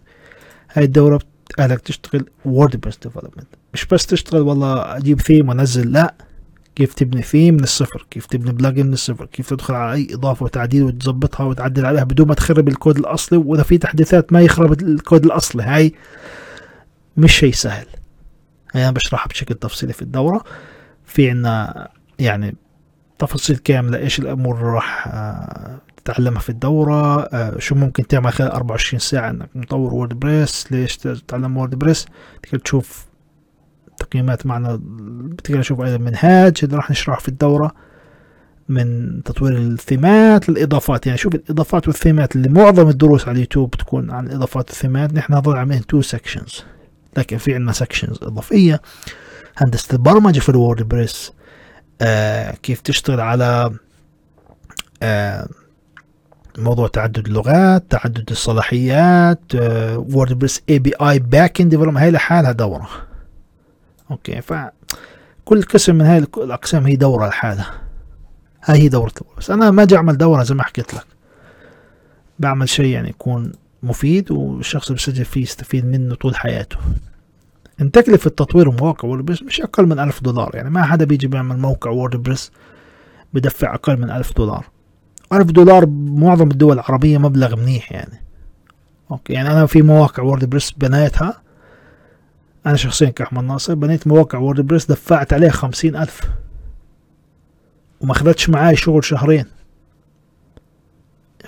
هاي الدورة أهلك تشتغل WordPress development مش بس تشتغل والله أجيب ثيم وأنزل لا. كيف تبني ثيم من الصفر كيف تبني plugin من الصفر كيف تدخل على أي إضافة وتعديل وتظبطها وتعدل عليها بدون ما تخرب الكود الأصلي وإذا في تحديثات ما يخرب الكود الأصلي. هاي مش شيء سهل. هاي أنا بشرحها بشكل تفصيلي في الدورة. في عنا يعني تفاصيل كاملة إيش الأمور راح آه، تتعلمها في الدورة آه، شو ممكن تعمل خلال 24 ساعة إنك مطور WordPress ليش تتعلم WordPress تقدر تشوف تقييمات معنا. بتقدر تشوف أيضا منهاج اللي راح نشرحه في الدورة من تطوير الثيمات للإضافات. يعني شوف الإضافات والثيمات اللي معظم الدروس على اليوتيوب بتكون عن الإضافات والثيمات. نحن هذول عاملين two sections لكن في عندنا sections إضافية. هندسة البرمجة في ال WordPress آه كيف تشتغل على آه موضوع تعدد اللغات تعدد الصلاحيات. WordPress API backend هي لحالها دورة. أوكي ف كل قسم من هاي الأقسام هي دورة لحالها. هاي هي دورة بس أنا ما أجي أعمل دورة زي ما حكيت لك. بعمل شيء يعني يكون مفيد والشخص اللي بيسجل فيه يستفيد منه طول حياته. إن تكلفة تطوير مواقع WordPress مش أقل من ألف دولار. يعني ما حدا بيجي بيعمل موقع WordPress بدفع أقل من ألف دولار. ألف دولار بمعظم الدول العربية مبلغ منيح يعني. أوكي يعني أنا في مواقع WordPress بنيتها أنا شخصيا كأحمد ناصر بنيت مواقع WordPress دفعت عليها خمسين ألف. وما أخذتش معاي شغل شهرين.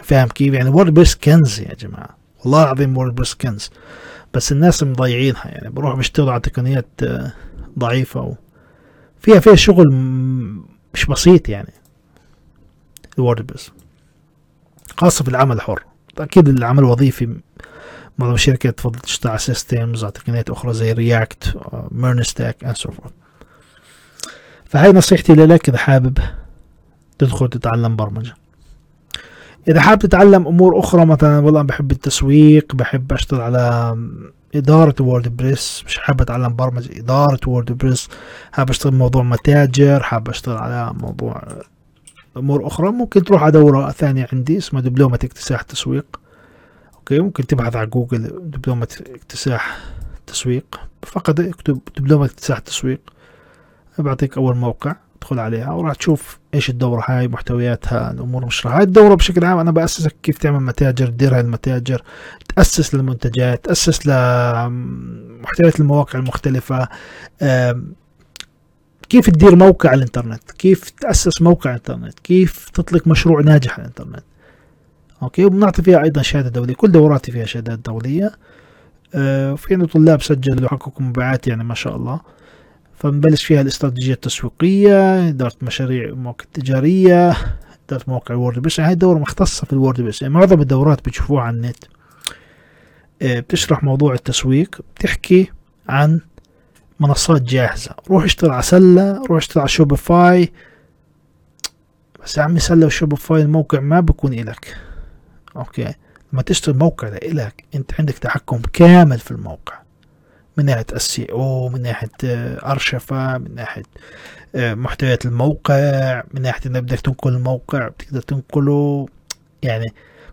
فاهم كيف؟ يعني WordPress كنز يا جماعة. والله العظيم WordPress كنز. بس الناس مضيعينها يعني. بروح بيشتغلوا على تقنيات آه، ضعيفة و فيها فيها شغل مش بسيط يعني. ال WordPress خاصة في العمل الحر أكيد العمل الوظيفي معظم الشركات تفضل تشتغل systems على تقنيات أخرى زي React MERN stack and so forth فهاي نصيحتي لك إذا حابب تدخل تتعلم برمجة. إذا حابب تتعلم أمور أخرى مثلا والله بحب التسويق بحب أشتغل على إدارة WordPress مش حابب أتعلم برمجة إدارة WordPress حابب أشتغل موضوع متاجر حابب أشتغل على موضوع أمور أخرى. ممكن تروح على دورة ثانية عندي اسمها دبلومة اكتساح تسويق. أوكي ممكن تبحث على جوجل دبلومة اكتساح تسويق. فقط اكتب دبلومة اكتساح تسويق. بعطيك أول موقع ادخل عليها وراح تشوف إيش الدورة هاي محتوياتها الأمور مشروحة هاي الدورة بشكل عام أنا بأسسك كيف تعمل متاجر تدير هاي المتاجر تأسس للمنتجات تأسس لمحتويات المواقع المختلفة. كيف تدير موقع على الإنترنت؟ كيف تأسس موقع انترنت كيف تطلق مشروع ناجح على الإنترنت؟ أوكي؟ وبنعطي فيها أيضا شهادة دولية. كل دوراتي فيها شهادات دولية. آه، في طلاب سجلوا وحققوا مبيعات يعني ما شاء الله. فنبلش فيها الاستراتيجية التسويقية إدارة مشاريع مواقع تجارية إدارة مواقع WordPress يعني هاي دورة مختصة في ال WordPress يعني معظم الدورات بتشوفوها على النت. آه، بتشرح موضوع التسويق بتحكي عن منصات جاهزة. روح اشتغل على سلة روح اشتغل على Shopify. بس يا عمي سلة و Shopify الموقع ما بكون إلك. أوكي. لما تشتغل موقع لإلك أنت عندك تحكم كامل في الموقع. من ناحية ال SEO من ناحية آه، أرشفة من ناحية آه، محتويات الموقع من ناحية إنك بدك تنقل الموقع بتقدر تنقله. يعني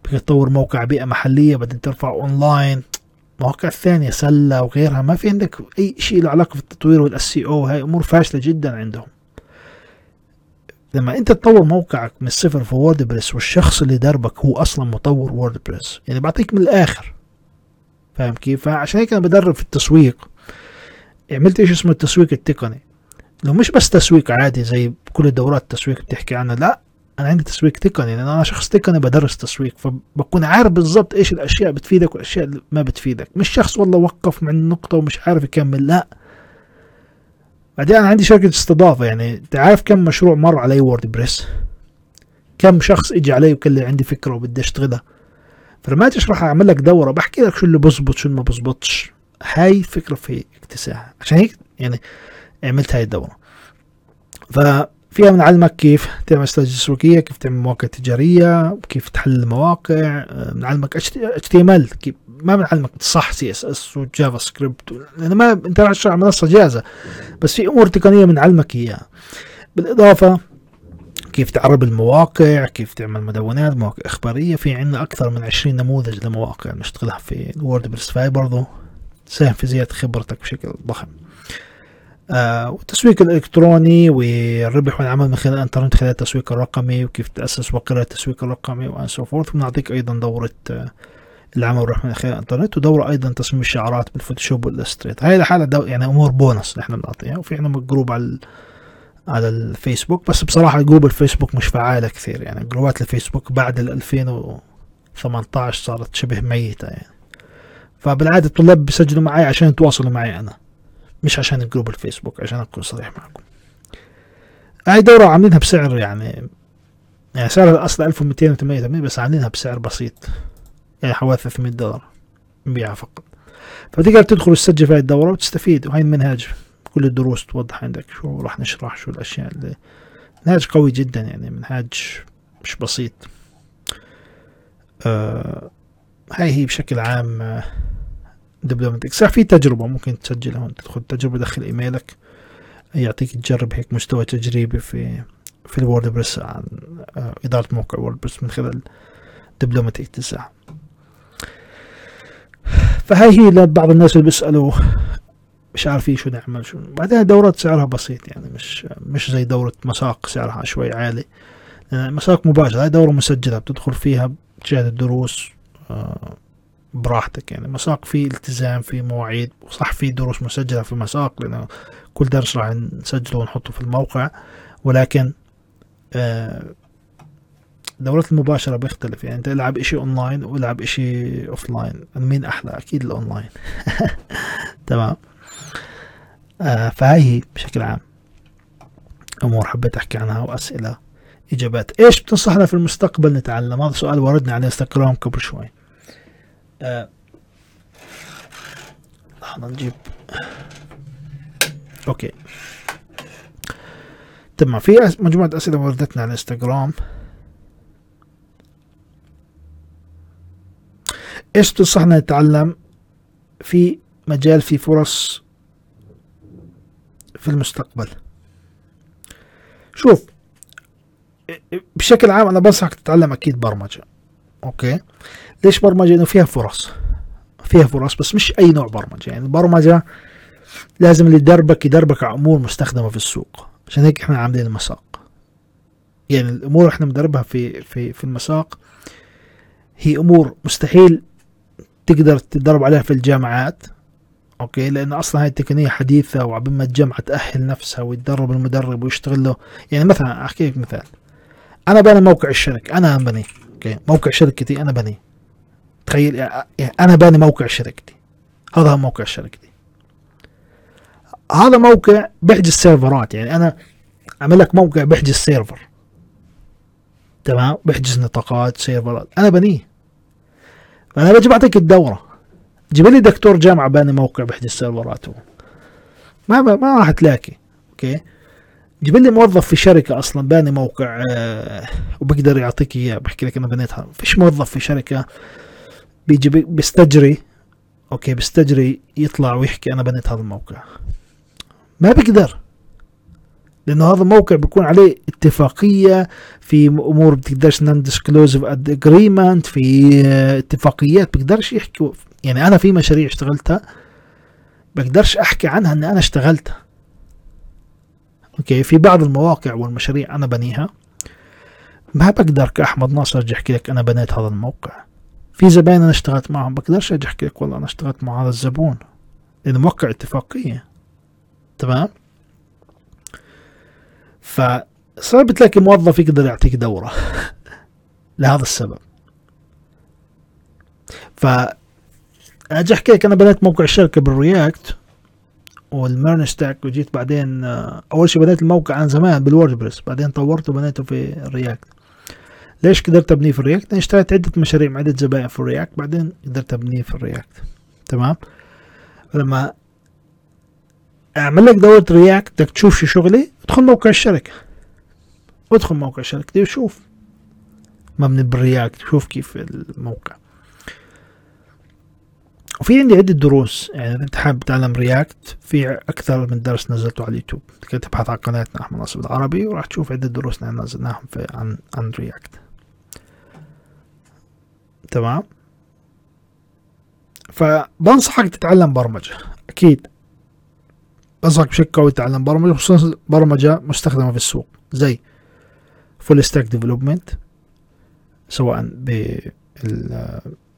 بدك تطور موقع بيئة محلية بعدين ترفع أونلاين. مواقع ثانية سلة وغيرها. ما في عندك أي شيء له علاقة في التطوير وال SEO. هاي أمور فاشلة جدا عندهم. لما انت تطور موقعك من الصفر في WordPress والشخص اللي دربك هو أصلا مطور WordPress يعني بعطيك من الآخر. فاهم كيف؟ فعشان هيك أنا بدرب في التسويق. عملت إيش اسمه؟ التسويق التقني. لو مش بس تسويق عادي زي كل الدورات التسويق بتحكي عنها لا أنا عندي تسويق تقني لأن أنا شخص تقني بدرس تسويق فبكون عارف بالضبط إيش الأشياء بتفيدك والاشياء اللي ما بتفيدك. مش شخص والله وقف من نقطة ومش عارف يكمل لا. بعدين أنا عندي شركة استضافة يعني تعرف كم مشروع مر علي وورد بريس كم شخص اجى علي وقال لي عندي فكرة وبدي أشتغلها. فلما أشرح أعمل لك دورة بحكي لك شو اللي بزبط شو اللي ما بزبطش. هاي فكرة في اكتساح. عشان هيك يعني عملت هاي الدورة. ففيها بنعلمك كيف تعمل استراتيجية تسويقيه كيف تعمل مواقع تجارية كيف تحلل المواقع. بنعلمك HTML ما بنعلمك صح CSS و JavaScript لأن ما أنت راح تشتغل على منصة جاهزة. بس في أمور تقنية بنعلمك إياها. بالإضافة كيف تعرب المواقع كيف تعمل مدونات مواقع إخبارية. في عندنا أكثر من 20 نموذج لمواقع نشتغلها في WordPress فهي برضو. تساهم في زيادة خبرتك بشكل ضخم. آه والتسويق الإلكتروني والربح والعمل من خلال الإنترنت خلال التسويق الرقمي وكيف تأسس وكالة التسويق الرقمي and so forth. ونعطيك أيضا دورة آه العمل والربح من خلال الإنترنت ودورة أيضا تصميم الشعارات بال Photoshop وال Illustrator هاي لحالها يعني أمور بونص نحن بنعطيها وفي عندنا group على على الفيسبوك بس بصراحة group الفيسبوك مش فعالة كثير. يعني جروبات الفيسبوك بعد ال 2018 صارت شبه ميتة يعني. فبالعادة الطلاب بيسجلوا معي عشان يتواصلوا معي أنا مش عشان group الفيسبوك عشان أكون صريح معكم. هاي دورة عاملينها بسعر يعني يعني سعر الأصل 1288 بس عاملينها بسعر بسيط. يعني حوالي 300 دولار نبيعها فقط. فتقدر تدخل تسجل في هاي الدورة وتستفيد وهاي المنهاج كل الدروس توضح عندك شو راح نشرح شو الأشياء اللي منهاج قوي جدا يعني منهاج مش بسيط. آه هاي هي بشكل عام دبلومة اكتساح في تجربة ممكن تسجلها هون تدخل تجربة دخل إيميلك. يعطيك تجرب هيك مستوى تجريبي في في ال WordPress عن آه إدارة موقع WordPress من خلال دبلومة اكتساح فهاي هي لبعض الناس اللي بيسألوا مش عارفين شو نعمل شو بعدين دورات سعرها بسيط يعني مش مش زي دورة مساق سعرها شوي عالي. مساق مباشر هاي دورة مسجلة بتدخل فيها بتشاهد الدروس آه، براحتك يعني. مساق في التزام في مواعيد وصح في دروس مسجلة في مساق لأنه كل درس راح نسجله ونحطه في الموقع. ولكن آه، دورات المباشرة بيختلف يعني أنت إلعب إشي أونلاين وإلعب إشي offline مين أحلى؟ أكيد الأونلاين. <laughs> تمام. آه فهاي هي بشكل عام أمور حبيت أحكي عنها وأسئلة إجابات. إيش بتنصحنا في المستقبل نتعلم؟ هذا سؤال وردنا على إنستغرام قبل شوي. آه لحظة نجيب. أوكي. تمام في مجموعة أسئلة وردتنا على الانستغرام إيش تنصحنا نتعلم في مجال في فرص في المستقبل؟ شوف بشكل عام أنا بنصحك تتعلم أكيد برمجة أوكي؟ ليش برمجة؟ لأنه فيها فرص فيها فرص بس مش أي نوع برمجة. يعني البرمجة لازم اللي يدربك يدربك على أمور مستخدمة في السوق. عشان هيك إحنا عاملين المساق. يعني الأمور إحنا بندربها في في في المساق هي أمور مستحيل تقدر تدرب عليها في الجامعات أوكي؟ لأن أصلا هاي التقنية حديثة وعبين ما الجامعة تأهل نفسها ويتدرب المدرب ويشتغل له. يعني مثلا أحكي لك مثال. أنا بني موقع الشركة أنا بني أوكي؟ موقع شركتي أنا بني. تخيل يعني أنا باني موقع شركتي. هذا هو موقع شركتي. هذا موقع بحجز سيرفرات. يعني أنا أعمل لك موقع بحجز server. تمام؟ بحجز نطاقات سيرفرات. أنا بنيه. فانا بعطيك الدورة. جيب لي دكتور جامعة باني موقع بحجز سيرفرات ما ما راح تلاقي. أوكي؟ جيب لي موظف في شركة أصلا باني موقع آه وبقدر يعطيك إياه. بحكي لك أنا بنيتها. فيش موظف في شركة بيجي بيستجري أوكي بيستجري يطلع ويحكي أنا بنيت هذا الموقع. ما بقدر. لأنه هذا الموقع بيكون عليه اتفاقية في أمور بتقدرش non-disclosure agreement في آه، اتفاقيات بقدرش يحكي يعني أنا في مشاريع اشتغلتها بقدرش أحكي عنها ان أنا اشتغلتها. أوكي في بعض المواقع والمشاريع أنا بنيها. ما بقدر كأحمد ناصر أجي أحكي لك أنا بنيت هذا الموقع. في زباين أنا اشتغلت معهم بقدرش أجي أحكي لك والله أنا اشتغلت مع هذا الزبون. لأنه موقع اتفاقية. تمام؟ فصعب تلاقي موظف يقدر يعطيك دورة <laughs> لهذا السبب ف أجي أحكي لك أنا بنيت موقع الشركة بال React وال MERN stack وجيت بعدين آه، أول شيء بنيت الموقع عن زمان بال WordPress بعدين طورته وبنيته في ال React ليش قدرت أبنيه في ال React؟ لأن اشتريت عدة مشاريع مع عدة زبائن في ال React بعدين قدرت أبنيه في ال React تمام؟ فلما أعمل لك دورة React بدك تشوف شو شغلي ادخل موقع الشركة ادخل موقع الشركة دي وشوف. مبني بال React شوف كيف الموقع. وفي عندي عدة دروس يعني أنت حابب تتعلم React في أكثر من درس نزلته على اليوتيوب. تبحث عن قناتنا أحمد ناصر العربي وراح تشوف عدة دروس نزلناهم في عن عن React. تمام؟ فبنصحك تتعلم برمجة. أكيد. بنصحك بشكل قوي تتعلم برمجة خصوصا برمجة مستخدمة في السوق. زي full stack development سواء بال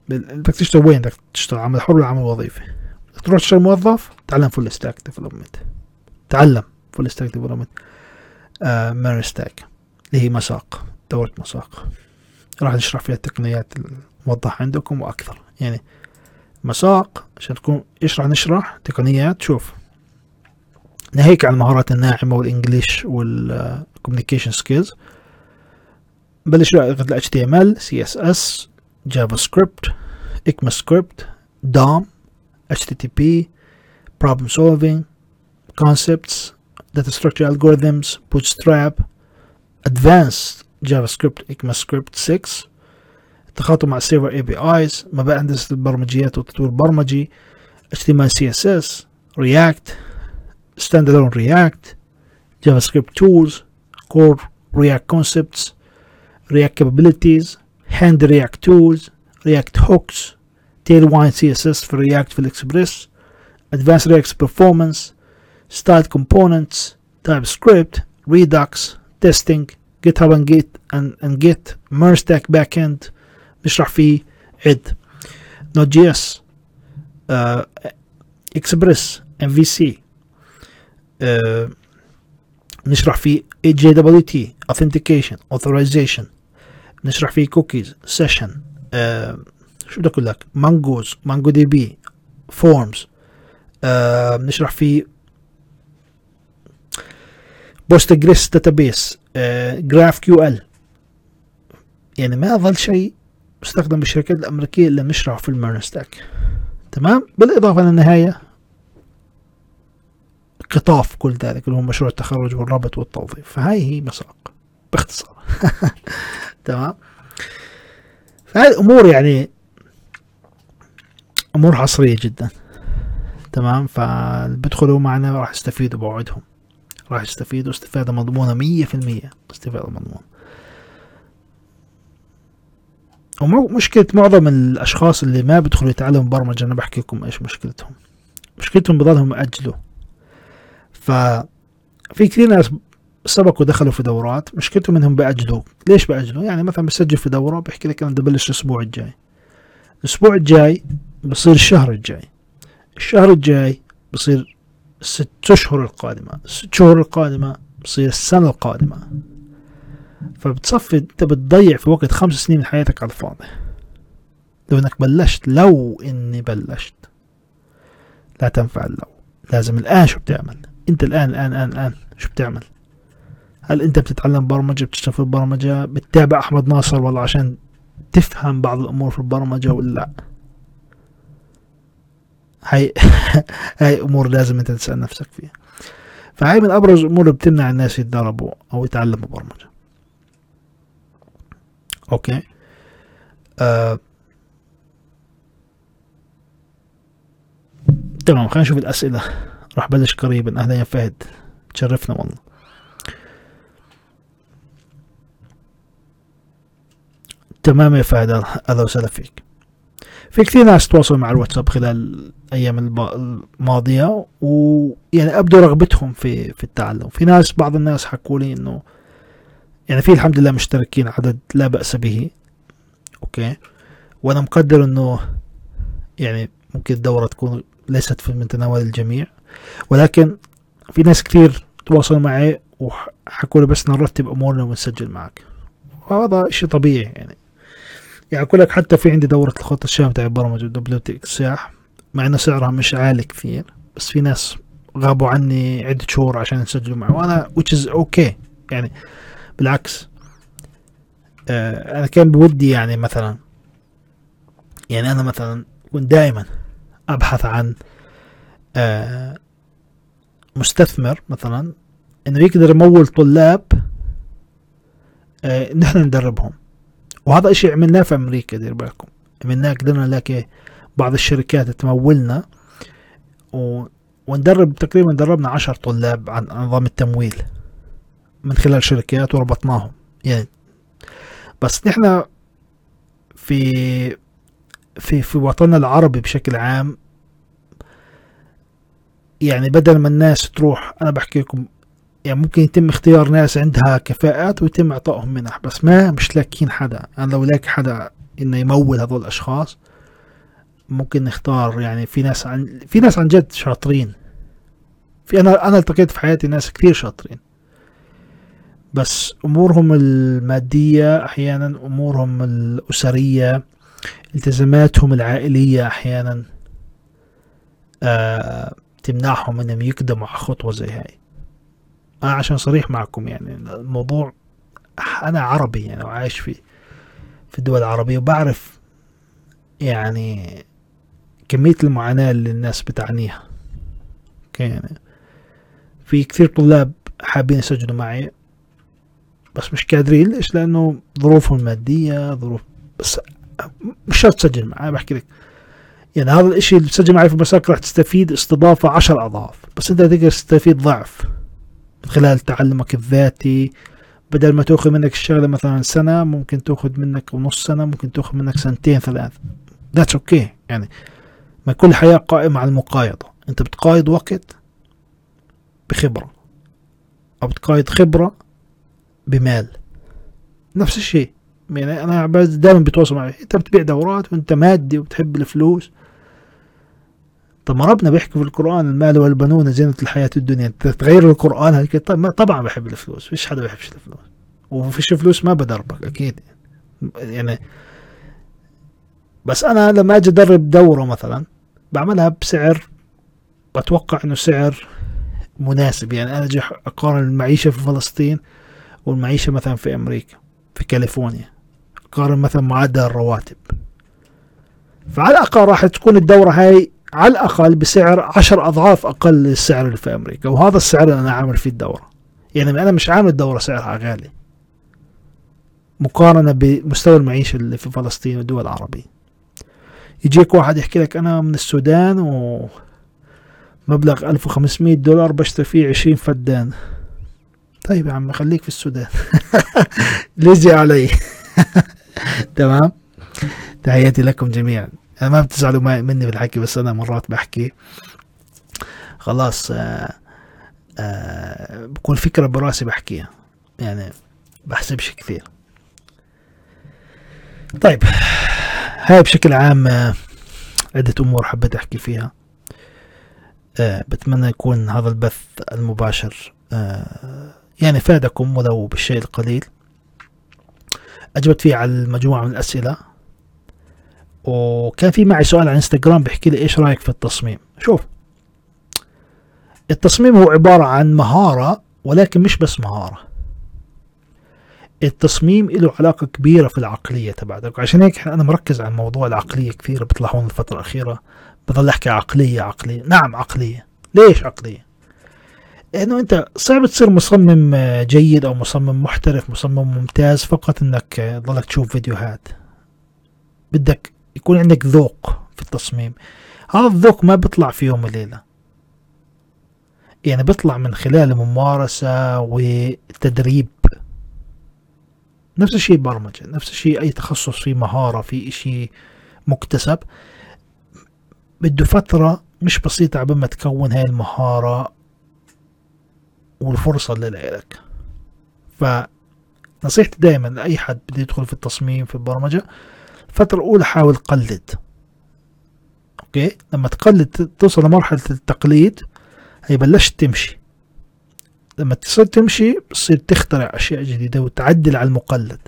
بدك تشتغل وين؟ بدك تشتغل عمل حر ولا عمل وظيفي؟ تروح تشتغل موظف تعلم full stack development تعلم full stack development MERN stack اللي هي مساق دورة مساق. راح نشرح فيها التقنيات الموضحة عندكم وأكثر. يعني مساق عشان تكون إيش راح نشرح تقنيات شوف ناهيك عن المهارات الناعمة وال English وال communication skills بلش ال HTML CSS JavaScript ECMAScript DOM HTTP problem solving concepts data structure algorithms bootstrap advanced JavaScript ECMAScript 6 التخاطب مع السيرفر اي بي ايز مبادئ هندسة البرمجيات والتطوير البرمجي HTML CSS React standalone React JavaScript tools core React concepts React capabilities hand React tools React hooks Tailwind CSS for React for Express Advanced React performance styled components TypeScript Redux testing GitHub and Git and, and Git merge stack backend نشرح فيه عد نوت جي اس اكسبريس ام في سي نشرح فيه اي جي دبليو تي authentication authorization نشرح فيه cookies session شو بدي أقول لك؟ Mongoose MongoDB forms نشرح فيه Postgres database GraphQL يعني ما ظل شيء مستخدم بالشركات الأمريكية اللي نشرحه في ال MERN stack تمام؟ بالإضافة للنهاية قطاف كل ذلك اللي هو مشروع التخرج والربط والتوظيف. فهاي هي مساق. باختصار. <laughs> تمام؟ فهذه أمور يعني أمور حصرية جدا تمام؟ فبدخلوا معنا راح يستفيدوا بوعدهم. راح يستفيدوا استفادة مضمونة مية في المية استفادة مضمونة. ومشكلة معظم الأشخاص اللي ما بيدخلوا يتعلموا برمجة أنا بحكي لكم إيش مشكلتهم. مشكلتهم بضلهم يأجلوا ففي كثير ناس سبقوا دخلوا في دورات مشكلتهم إنهم بأجلوا. ليش بأجلوا؟ يعني مثلا بسجل في دورة بيحكي لك أنا بدي ابلش الأسبوع الجاي. الأسبوع الجاي بصير الشهر الجاي. الشهر الجاي بصير ست أشهر القادمة. الست شهور القادمة بصير السنة القادمة. فبتصفي أنت بتضيع في وقت خمس سنين من حياتك على الفاضي. لو إنك بلشت لو إني بلشت لا تنفع اللو. لازم الآن شو بتعمل؟ أنت الآن الآن الآن الآن شو بتعمل؟ هل انت بتتعلم برمجة بتشتغل في البرمجة بتتابع أحمد ناصر والله عشان تفهم بعض الأمور في البرمجة ولا لا؟ هاي <laughs> هاي أمور لازم أنت تسأل نفسك فيها. فهاي من أبرز الأمور اللي بتمنع الناس يتدربوا أو يتعلموا برمجة. أوكي؟ آه. تمام خلينا نشوف الأسئلة. راح بلش قريبا. أهلا يا فهد. تشرفنا والله. تمام يا فهد أهلا وسهلا فيك. في كثير ناس تواصلوا مع الواتساب خلال الأيام الماضية ويعني أبدوا رغبتهم في في التعلم. في ناس بعض الناس حكوا لي إنه يعني في الحمد لله مشتركين عدد لا بأس به. أوكي؟ وأنا مقدر إنه يعني ممكن الدورة تكون ليست في من تناول الجميع. ولكن في ناس كثير تواصلوا معي وحكوا لي بس نرتب أمورنا ونسجل معك. وهذا شيء طبيعي يعني. يعني أقول لك حتى في عندي دورة الخطة الشاملة تاع البرمجة دبليو تي اكساح مع إنه سعرها مش عالي كثير بس في ناس غابوا عني عدة شهور عشان يسجلوا معي وأنا which is okay. يعني بالعكس آه أنا كان بودي يعني مثلا يعني أنا مثلا كنت دائما أبحث عن آه مستثمر مثلا إنه يقدر يمول طلاب آه نحن ندربهم. وهذا إشي عملناه في أمريكا دير بالكم. عملناه قدرنا نلاقي بعض الشركات تمولنا. و... وندرب تقريبا دربنا عشر طلاب عن نظام التمويل من خلال شركات وربطناهم. يعني بس نحن في في في وطننا العربي بشكل عام يعني بدل ما الناس تروح أنا بحكي لكم يعني ممكن يتم اختيار ناس عندها كفاءات ويتم إعطائهم منح بس ما مش لاقيين حدا. أنا لو لاقي حدا إنه يمول هذول الأشخاص ممكن نختار يعني في ناس عن في ناس عن جد شاطرين. في أنا أنا التقيت في حياتي ناس كثير شاطرين. بس أمورهم المادية أحيانا أمورهم الأسرية التزاماتهم العائلية أحيانا آه تمنعهم إنهم يقدموا على خطوة زي هاي. أنا عشان صريح معكم يعني الموضوع أنا عربي يعني وعايش في في الدول العربية وبعرف يعني كمية المعاناة اللي الناس بتعانيها أوكي يعني في كثير طلاب حابين يسجلوا معي بس مش قادرين. ليش؟ لأنه ظروفهم المادية ظروف بس مش شرط تسجل معي بحكي لك. يعني هذا الإشي اللي تسجل معي في مساك راح تستفيد استضافة عشر أضعاف بس أنت تقدر تستفيد ضعف. خلال تعلمك الذاتي. بدل ما تأخذ منك الشغلة مثلا سنة ممكن تأخذ منك نص سنة ممكن تأخذ منك سنتين ثلاث. that's okay okay. يعني ما كل حياة قائمة على المقايضة. أنت بتقايض وقت بخبرة أو بتقايض خبرة بمال. نفس الشيء. يعني أنا دائما بتواصل معي. أنت بتبيع دورات وأنت مادي وبتحب الفلوس. طب ما ربنا بيحكي في القرآن المال والبنون زينة الحياة الدنيا. تغير القرآن طيب طبعا بحب الفلوس. فيش حدا بيحبش الفلوس وفيش فلوس ما بدربك أكيد. يعني بس أنا لما أجي أدرب دورة مثلا بعملها بسعر بتوقع إنه سعر مناسب. يعني أنا أجي أقارن المعيشة في فلسطين والمعيشة مثلا في أمريكا في كاليفورنيا. أقارن مثلا معدل الرواتب. فعلى الأقل راح تكون الدورة هاي على الأقل بسعر عشر أضعاف أقل السعر اللي في أمريكا وهذا السعر اللي أنا عامل فيه الدورة. يعني أنا مش عامل الدورة سعرها غالي مقارنة بمستوى المعيشة اللي في فلسطين والدول العربية. يجيك واحد يحكي لك أنا من السودان و مبلغ 1500 دولار بشتري فيه 20 فدان. طيب يا عم خليك في السودان. <laughs> لجي علي؟ <laughs> تمام؟ تحياتي لكم جميعا. ما بتزعلوا مني بالحكي بس أنا مرات بحكي. خلاص آه آه بكون فكرة براسي بحكيها. يعني بحسبش كثير. طيب هاي بشكل عام آه عدة أمور حبيت أحكي فيها. بتمنى يكون هذا البث المباشر يعني فادكم ولو بالشيء القليل. أجبت فيه على المجموعة من الأسئلة. وكان في معي سؤال على إنستغرام بيحكي لي إيش رأيك في التصميم؟ شوف. التصميم هو عبارة عن مهارة ولكن مش بس مهارة. التصميم له علاقة كبيرة في العقلية تبعتك. عشان هيك أنا مركز على موضوع العقلية كثير. بتلاحظون الفترة الأخيرة بضل أحكي عقلية عقلية. نعم عقلية. ليش عقلية؟ لأنه أنت صعب تصير مصمم جيد أو مصمم محترف مصمم ممتاز فقط أنك ضلك تشوف فيديوهات. بدك يكون عندك ذوق في التصميم. هذا الذوق ما بيطلع في يوم وليلة. يعني بيطلع من خلال الممارسة والتدريب نفس الشيء برمجة نفس الشيء أي تخصص في مهارة في إشي مكتسب. بده فترة مش بسيطة عبال ما تكون هاي المهارة والفرصة اللي لك فنصيحتي دائما لأي حد بده يدخل في التصميم في البرمجة الفترة الأولى حاول قلد أوكي؟ لما تقلد توصل لمرحلة التقليد هي بلشت تمشي. لما تصير تمشي بتصير تخترع أشياء جديدة وتعدل على المقلد.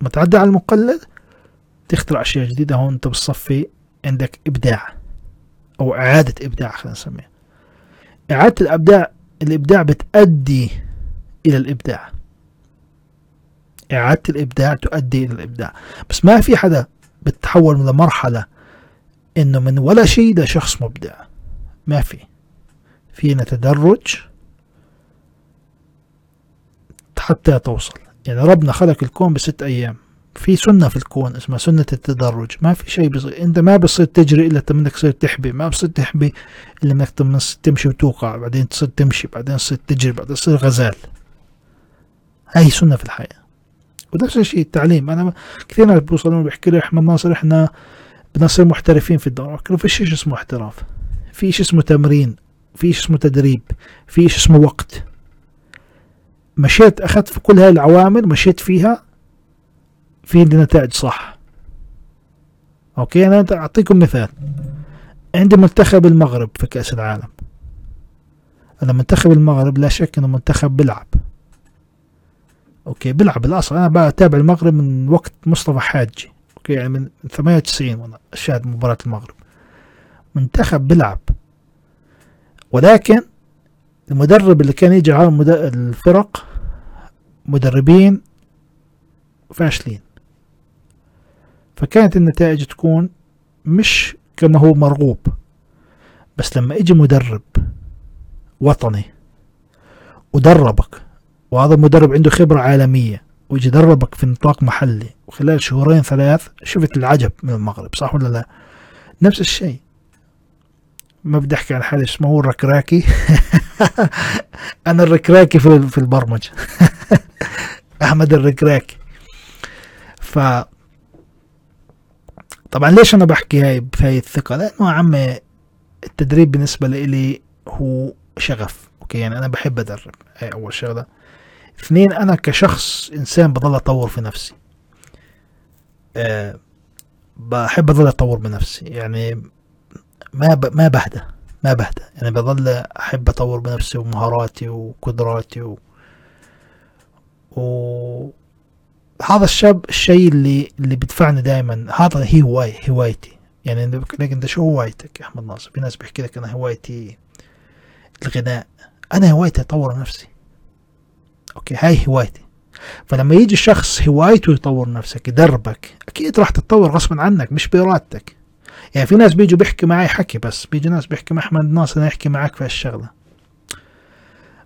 لما تعدل على المقلد تخترع أشياء جديدة. هون أنت بتصفي عندك إبداع أو إعادة إبداع خلينا نسميه. إعادة الإبداع الإبداع بتؤدي إلى الإبداع. إعادة الإبداع تؤدي إلى الإبداع. بس ما في حدا بتحول لمرحلة إنه من ولا شيء لشخص مبدع. ما في. فينا تدرج حتى توصل. يعني ربنا خلق الكون بست أيام. في سنة في الكون اسمها سنة التدرج. ما في شيء بصير أنت ما بصير تجري إلا إنك تصير تحبي. ما بصير تحبي إلا إنك تمشي وتوقع بعدين تصير تمشي. بعدين تصير تجري. بعدين تصير غزال. هاي سنة في الحياة. ونفس الشيء التعليم. أنا كثير ناس بيوصلون بيحكي لي أحمد ناصر إحنا بدنا نصير محترفين في الدورة قلت له في شيء اسمه احتراف في شيء اسمه تمرين في شيء اسمه تدريب في شيء اسمه وقت. مشيت أخذت في كل هاي العوامل مشيت فيها في نتائج صح. okay أنا أعطيكم مثال. عندي منتخب المغرب في كأس العالم. أنا منتخب المغرب لا شك إنه منتخب بيلعب. okay بيلعب الأصل. أنا بتابع المغرب من وقت مصطفى حاجي. okay يعني من 98 وأنا أشاهد مباراة المغرب. منتخب بيلعب. ولكن المدرب اللي كان يجي على الفرق مدربين فاشلين. فكانت النتائج تكون مش كما هو مرغوب. بس لما يجي مدرب وطني ودربك وهذا المدرب عنده خبرة عالمية ويجي يدربك في نطاق محلي. وخلال شهورين ثلاث شفت العجب من المغرب صح ولا لا؟ نفس الشيء. ما بدي أحكي عن حالي اسمه الركراكي. <laughs> أنا الركراكي في البرمجة <laughs> أحمد الركراكي. ف طبعا ليش أنا بحكي هاي بهاي الثقة؟ لأنه عم التدريب بالنسبة لي هو شغف. أوكي يعني أنا بحب أدرب. هاي أول شغلة. اثنين أنا كشخص إنسان بضل أطور في نفسي. أه بحب اضل أطور بنفسي يعني ما ب... ما بهدى ما بهدى. يعني بضل أحب أطور بنفسي ومهاراتي وقدراتي و... و... هذا الشاب الشيء اللي اللي بدفعني دائما هذا هي هواي هوايتي. يعني لك انت شو هوايتك يا أحمد ناصر؟ في ناس بيحكي لك أنا هوايتي الغناء. أنا هوايتي أطور نفسي. أوكي هاي هوايتي. فلما يجي شخص هوايته يطور نفسك يدربك أكيد راح تتطور غصبا عنك مش بإرادتك. يعني في ناس بيجوا بيحكي معي حكي بس بيجي ناس بيحكي مع أحمد ناصر يحكي معك في هالشغلة.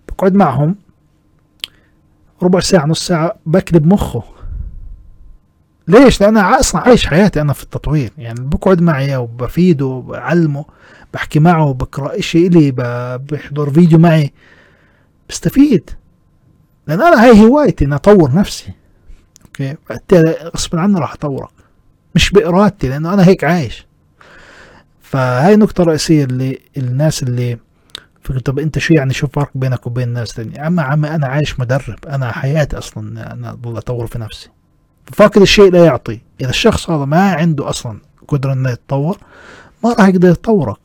بقعد معهم ربع ساعة نص ساعة بكذب مخه. ليش؟ لأن أنا أصلا عايش حياتي أنا في التطوير. يعني بقعد معي وبفيده بعلمه بحكي معه بقرأ إشي إلي بحضر فيديو معي. بستفيد. لأن أنا هاي هوايتي إني أطور نفسي. okay؟ غصبا عني راح أطورك. مش بإرادتي لأنه أنا هيك عايش. فهاي نقطة رئيسية اللي الناس اللي فكرة طب أنت شو يعني شو فرق بينك وبين الناس تانية؟ أما عمي أنا عايش مدرب. أنا حياتي أصلا أنا اضل أطور في نفسي. فاقد الشيء لا يعطي. إذا الشخص هذا ما عنده أصلا قدرة إنه يتطور ما راح يقدر يتطورك.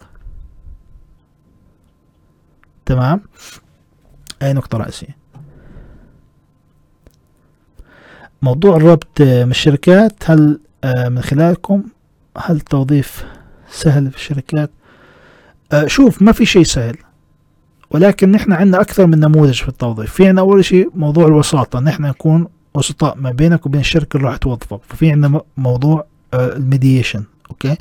تمام؟ اي نقطة رئيسية. موضوع الربط من الشركات هل آه، من خلالكم هل توظيف سهل في الشركات؟ آه، شوف ما في شيء سهل ولكن نحن عندنا أكثر من نموذج في التوظيف. في عندنا أول شيء موضوع الوساطة نحن نكون وسطاء ما بينك وبين الشركة اللي راح توظفك ففي عندنا موضوع آه، ال mediation okay؟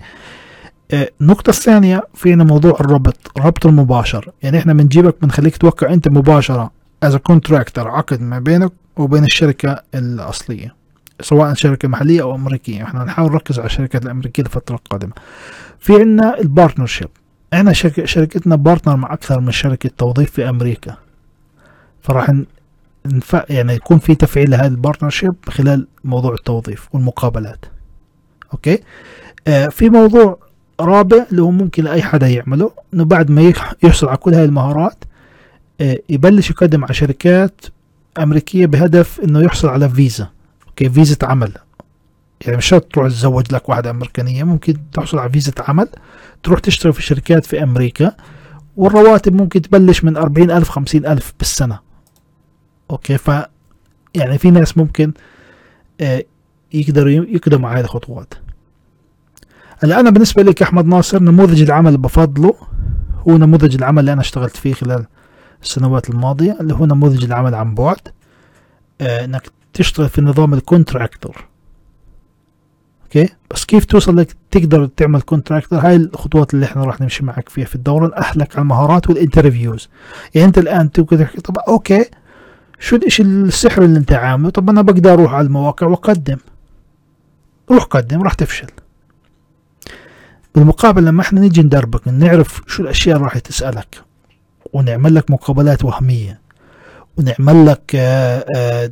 آه، النقطة الثانية في عندنا موضوع الربط الربط المباشر. يعني إحنا بنجيبك بنخليك توقع أنت مباشرة as contractor عقد ما بينك وبين الشركة الأصلية سواء شركة محلية أو أمريكية. إحنا نحاول نركز على الشركات الأمريكية الفترة القادمة. في عندنا ال partnership إحنا شركتنا partner مع أكثر من شركة توظيف في أمريكا. فراح نف... يعني يكون في تفعيل لهذا ال partnership خلال موضوع التوظيف والمقابلات. okay؟ آه في موضوع رابع اللي هو ممكن لاي حدا يعمله. إنه بعد ما يحصل على كل هاي المهارات يبلش يقدم على شركات أمريكية بهدف إنه يحصل على فيزا. okay فيزا عمل. يعني مش شرط تروح تتزوج لك واحدة أمريكانية ممكن تحصل على فيزا عمل. تروح تشتغل في شركات في أمريكا والرواتب ممكن تبلش من أربعين ألف خمسين ألف بالسنة. okay ف يعني في ناس ممكن آه، يقدروا يقدموا على هذه الخطوات. هلا أنا بالنسبة لي كأحمد ناصر نموذج العمل اللي بفضله هو نموذج العمل اللي أنا اشتغلت فيه خلال السنوات الماضية اللي هو نموذج العمل عن بعد آه إنك تشتغل في نظام ال contractor. okay؟ بس كيف توصل لك تقدر تعمل contractor؟ هاي الخطوات اللي إحنا راح نمشي معك فيها في الدورة الأحلك على المهارات وال interviews يعني أنت تقدر تحكي طب أوكي شو إيش السحر اللي أنت عامله؟ طب أنا بقدر أروح على المواقع وأقدم. روح قدم راح تفشل. بالمقابل لما إحنا نيجي ندربك نعرف شو الأشياء اللي راح تسألك. ونعمل لك مقابلات وهمية. ونعمل لك آآ آآ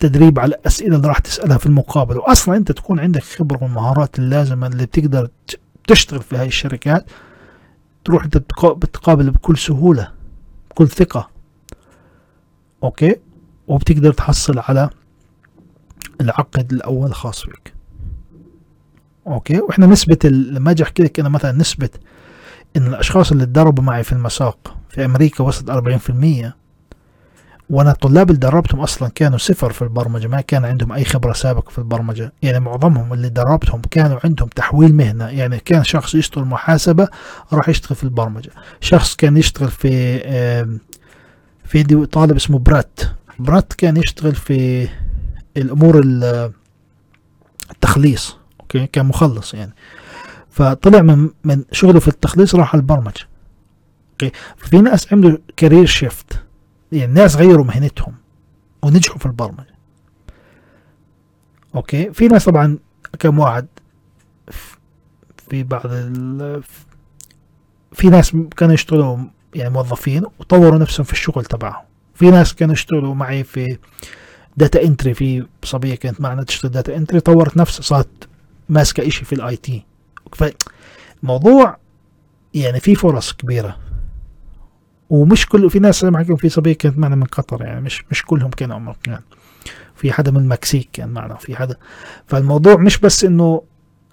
تدريب على الأسئلة اللي راح تسألها في المقابلة. وأصلا أنت تكون عندك خبرة والمهارات اللازمة اللي بتقدر تشتغل في هاي الشركات. تروح أنت بتقابل بكل سهولة بكل ثقة. أوكي؟ وبتقدر تحصل على العقد الأول الخاص بك. أوكي؟ وإحنا نسبة لما أجي أحكي لك أنا مثلا نسبة إن الأشخاص اللي تدربوا معي في المساق في أمريكا وصلت 40% وأنا الطلاب اللي دربتهم أصلا كانوا صفر في البرمجة ما كان عندهم أي خبرة سابقة في البرمجة. يعني معظمهم اللي دربتهم كانوا عندهم تحويل مهنة. يعني كان شخص يشتغل محاسبة راح يشتغل في البرمجة. شخص كان يشتغل في في طالب اسمه برات. برات كان يشتغل في الأمور التخليص أوكي؟ كان مخلص يعني. فطلع من من شغله في التخليص راح البرمجة. أوكي؟ في ناس عملوا career shift يعني الناس غيروا مهنتهم ونجحوا في البرمجة. أوكي؟ في ناس طبعا كم واحد في بعض ال في ناس كانوا يشتغلوا يعني موظفين وطوروا نفسهم في الشغل تبعهم. في ناس كانوا يشتغلوا معي في data entry في صبية كانت معنا تشتغل data entry طورت نفسها صارت ماسكة إشي في ال IT فالموضوع يعني في فرص كبيرة. ومش كل في ناس معكم في صبية كانت معنا من قطر يعني مش مش كلهم كانوا أمريكان. في حدا من المكسيك كان معنا في حدا. فالموضوع مش بس إنه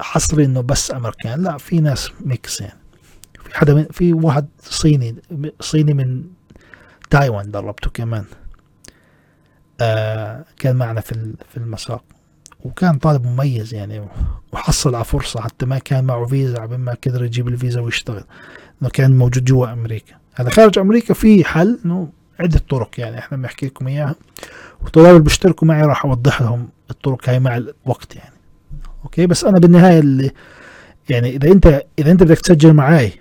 حصري إنه بس أمريكان لا في ناس mix يعني في حدا من في واحد صيني صيني من تايوان دربته كمان. آه كان معنا في في المساق. وكان طالب مميز يعني وحصل على فرصة حتى ما كان معه فيزا عبين ما قدر يجيب الفيزا ويشتغل. إنه كان موجود جوا أمريكا. هذا خارج أمريكا في حل إنه عدة طرق يعني إحنا بنحكي لكم إياها. والطلاب اللي بيشتركوا معي راح أوضح لهم الطرق هاي مع الوقت يعني. أوكي؟ بس أنا بالنهاية اللي يعني إذا أنت إذا أنت بدك تسجل معي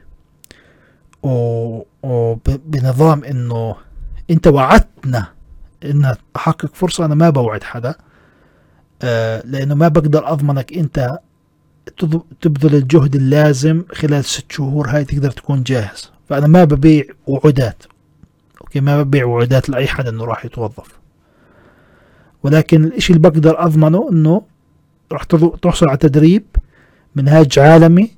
وبنظام إنه أنت وعدتنا ان أحقق فرصة أنا ما بوعد حدا. آه لأنه ما بقدر أضمنك أنت تبذل الجهد اللازم خلال ست شهور هاي تقدر تكون جاهز. فأنا ما ببيع وعودات. أوكي؟ ما ببيع وعودات لأي حد إنه راح يتوظف. ولكن الإشي اللي بقدر أضمنه إنه راح تحصل على تدريب منهاج عالمي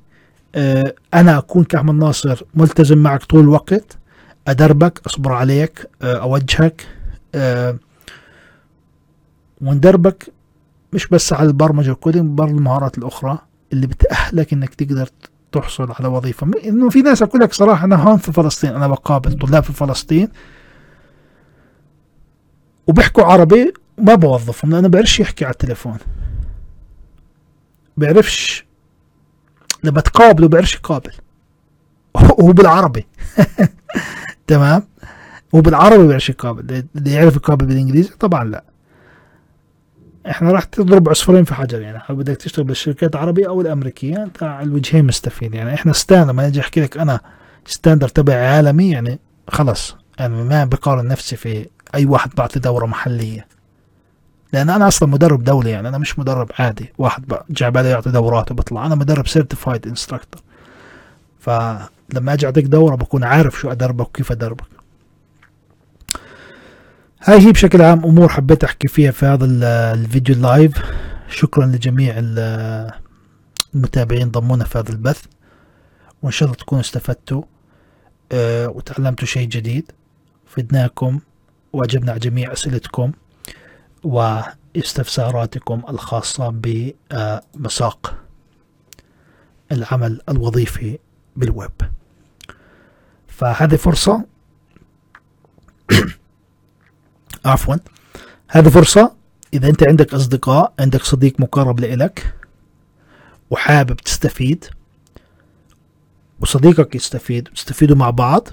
آه أنا أكون كأحمد ناصر ملتزم معك طول الوقت أدربك أصبر عليك آه أوجهك وندربك مش بس على البرمجة وال coding برضه المهارات الأخرى اللي بتأهلك إنك تقدر تحصل على وظيفة. إنه في ناس أقول لك صراحة أنا هون في فلسطين أنا بقابل طلاب في فلسطين وبيحكوا عربي ما بوظفهم لأنه بيعرفش يحكي على التليفون. بيعرفش لما تقابله بيعرفش يقابل. وهو بالعربي. <laughs> تمام؟ وبالعربي بيعرفش يقابل. يعرف يقابل بالإنجليزي؟ طبعا لا. إحنا راح تضرب عصفورين في حجر يعني. بدك تشتغل بالشركات العربية أو الأمريكية؟ أنت على الوجهين مستفيد يعني. إحنا ستاند لما أجي احكي لك أنا standard تبعي عالمي يعني خلص يعني ما بقارن نفسي في أي واحد بعطي دورة محلية. لأن أنا أصلا مدرب دولي يعني. أنا مش مدرب عادي. واحد جاي بالي يعطي دورات وبطلع. أنا مدرب certified instructor فلما أجي أعطيك دورة بكون عارف شو أدربك وكيف أدربك. هاي هي بشكل عام أمور حبيت أحكي فيها في هذا الفيديو ال live شكرا لجميع المتابعين ضمونا في هذا البث. وإن شاء الله تكونوا استفدتوا أه وتعلمتوا شيء جديد. فدناكم واجبنا على جميع أسئلتكم واستفساراتكم الخاصة بمساق العمل الوظيفي بالويب. فهذه فرصة. عفوا. هذه فرصة. إذا أنت عندك أصدقاء عندك صديق مقرب لإلك وحابب تستفيد وصديقك يستفيد تستفيدوا مع بعض.